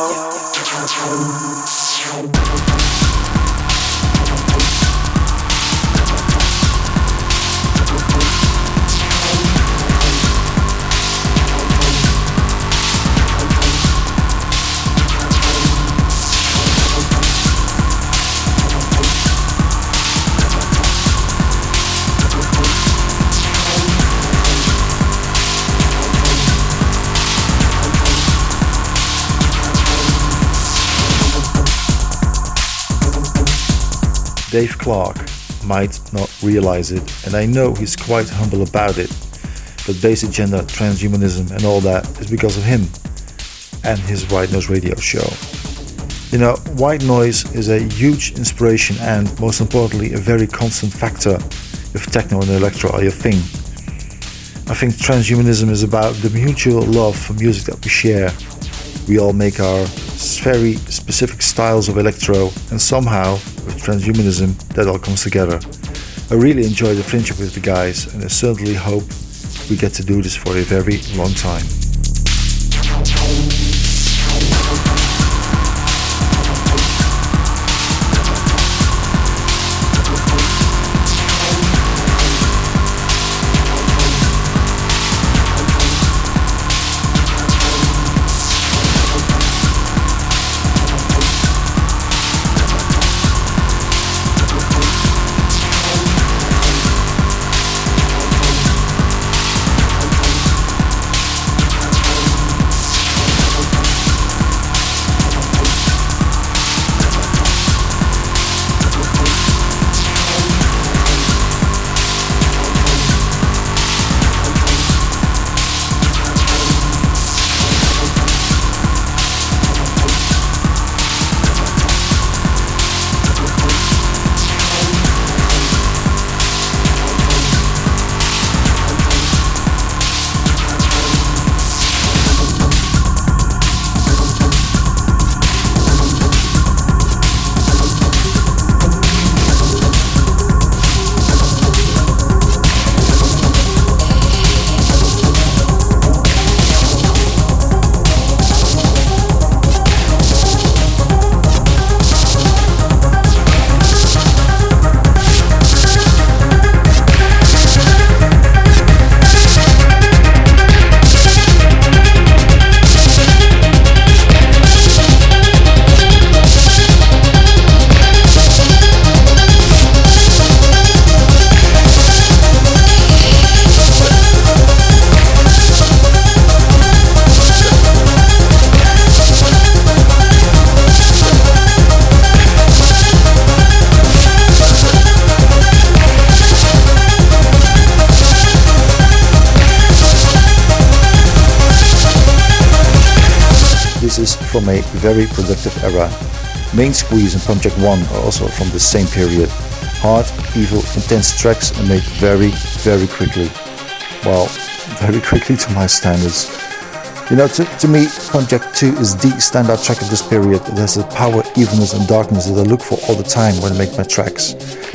Dave Clarke might not realize it, and I know he's quite humble about it, but Bass Agenda, transhumanism, and all that is because of him and his White Noise radio show. You know, White Noise is a huge inspiration and, most importantly, a very constant factor if techno and electro are your thing. I think transhumanism is about the mutual love for music that we share. We all make our very specific styles of electro, and somehow, with transhumanism, that all comes together. I really enjoy the friendship with the guys, and I certainly hope we get to do this for a very long time. From a very productive era. Main Squeeze and Pumpjack 1 are also from the same period. Hard, evil, intense tracks and made very, very quickly. Well, [LAUGHS] very quickly to my standards. You know, to, to me, Pumpjack 2 is the standout track of this period. It has the power, evilness, and darkness that I look for all the time when I make my tracks.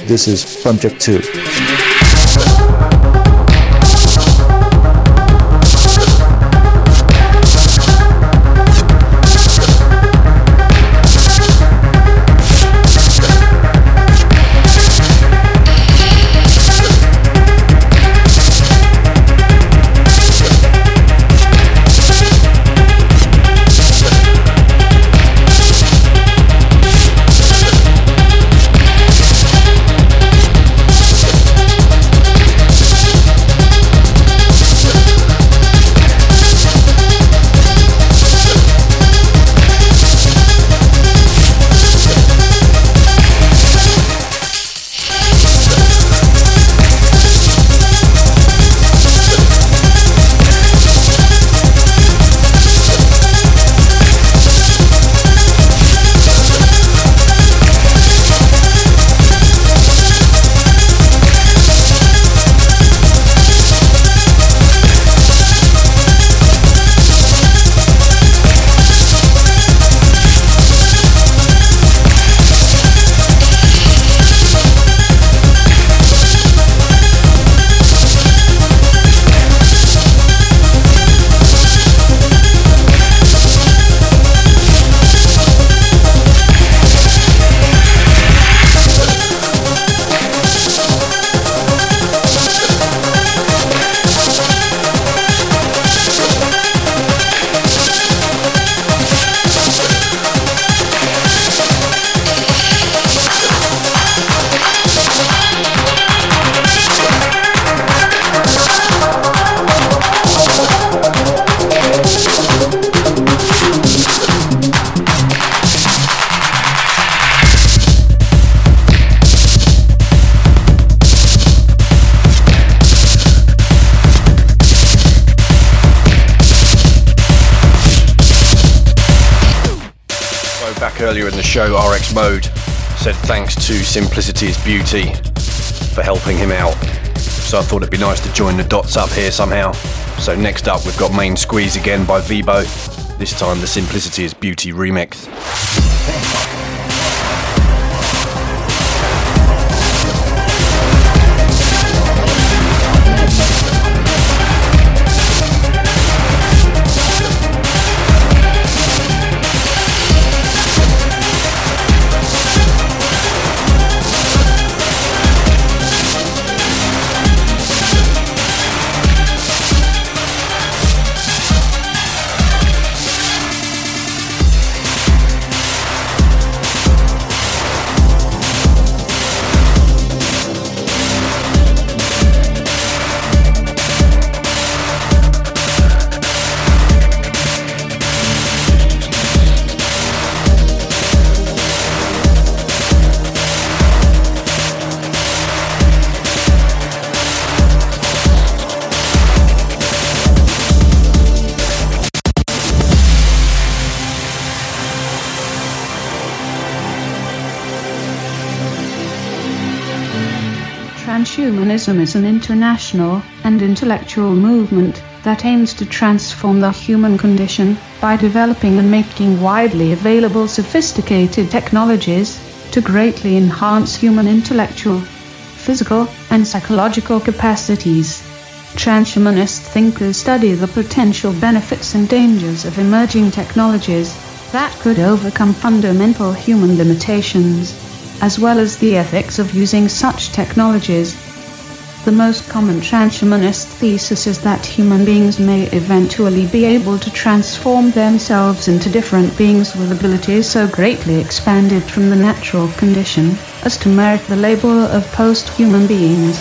This is Pumpjack 2. Simplicity is Beauty for helping him out. So I thought it'd be nice to join the dots up here somehow. So next up, we've got Main Squeeze again by w1b0. This time, the Simplicity is Beauty remix. Transhumanism is an international and intellectual movement that aims to transform the human condition by developing and making widely available sophisticated technologies to greatly enhance human intellectual, physical, and psychological capacities. Transhumanist thinkers study the potential benefits and dangers of emerging technologies that could overcome fundamental human limitations, as well as the ethics of using such technologies. The most common transhumanist thesis is that human beings may eventually be able to transform themselves into different beings with abilities so greatly expanded from the natural condition as to merit the label of post-human beings.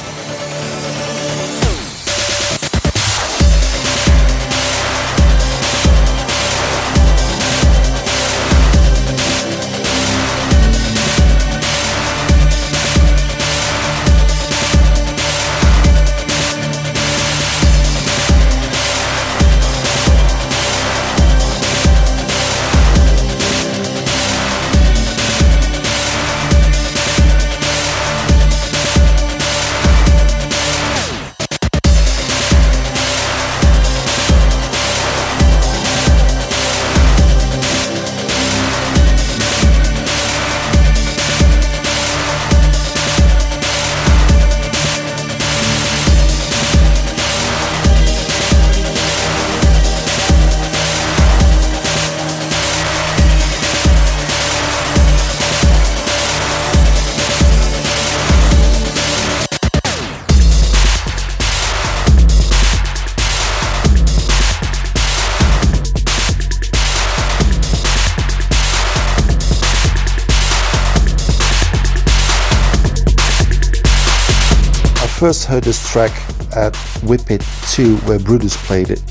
First heard this track at Whip It 2 where Brutus played it.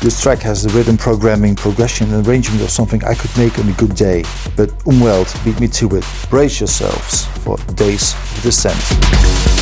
This track has the rhythm programming, progression and arrangement of something I could make on a good day, but Umwelt beat me to it. Brace yourselves for Days of Dissent.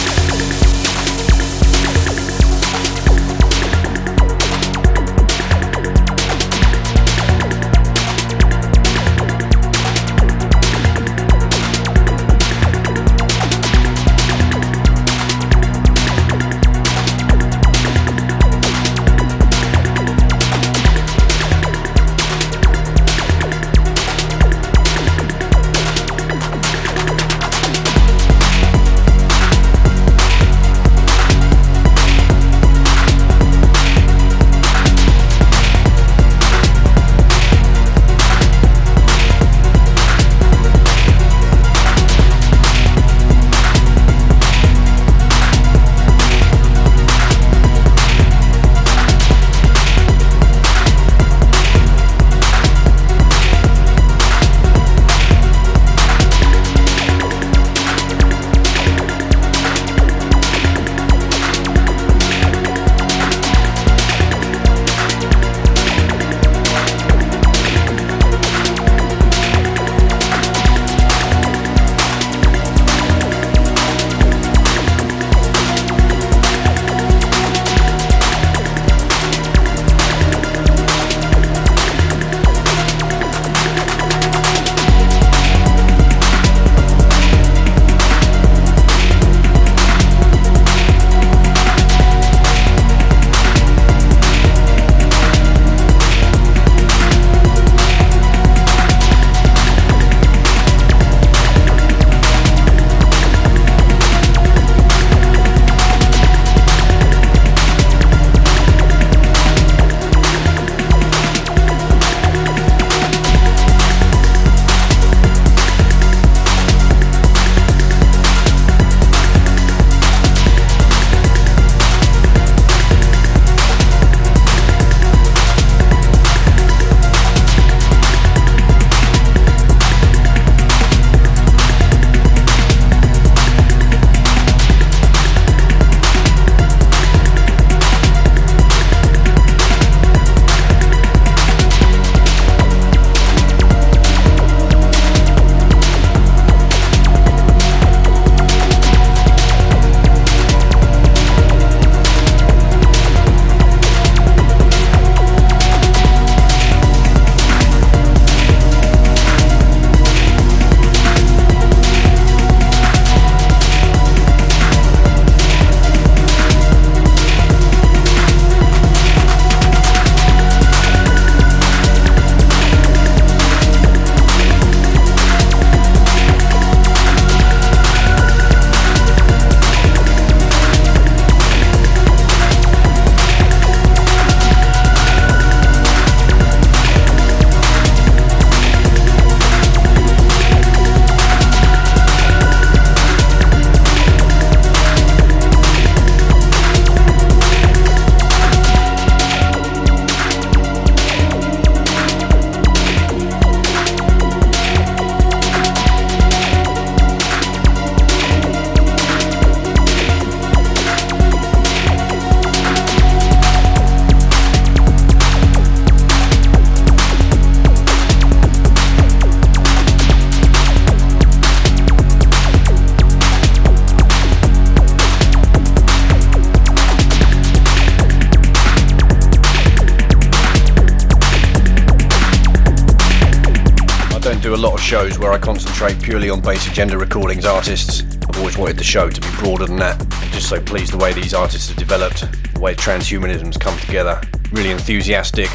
I concentrate purely on Bass Agenda recordings artists. I've always wanted the show to be broader than that. I'm just so pleased the way these artists have developed, the way transhumanism's come together. Really enthusiastic,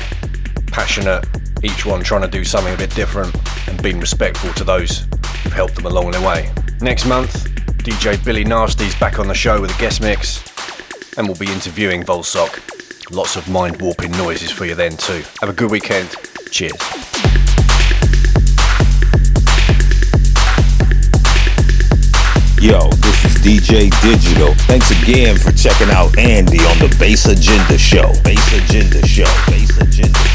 passionate, each one trying to do something a bit different and being respectful to those who've helped them along their way. Next month, DJ Billy Nasty's back on the show with a guest mix, and we'll be interviewing Volsock. Lots of mind warping noises for you then, too. Have a good weekend. Cheers. Yo, this is DJ Digital. Thanks again for checking out Andy on the Bass Agenda Show. Bass Agenda Show. Bass Agenda.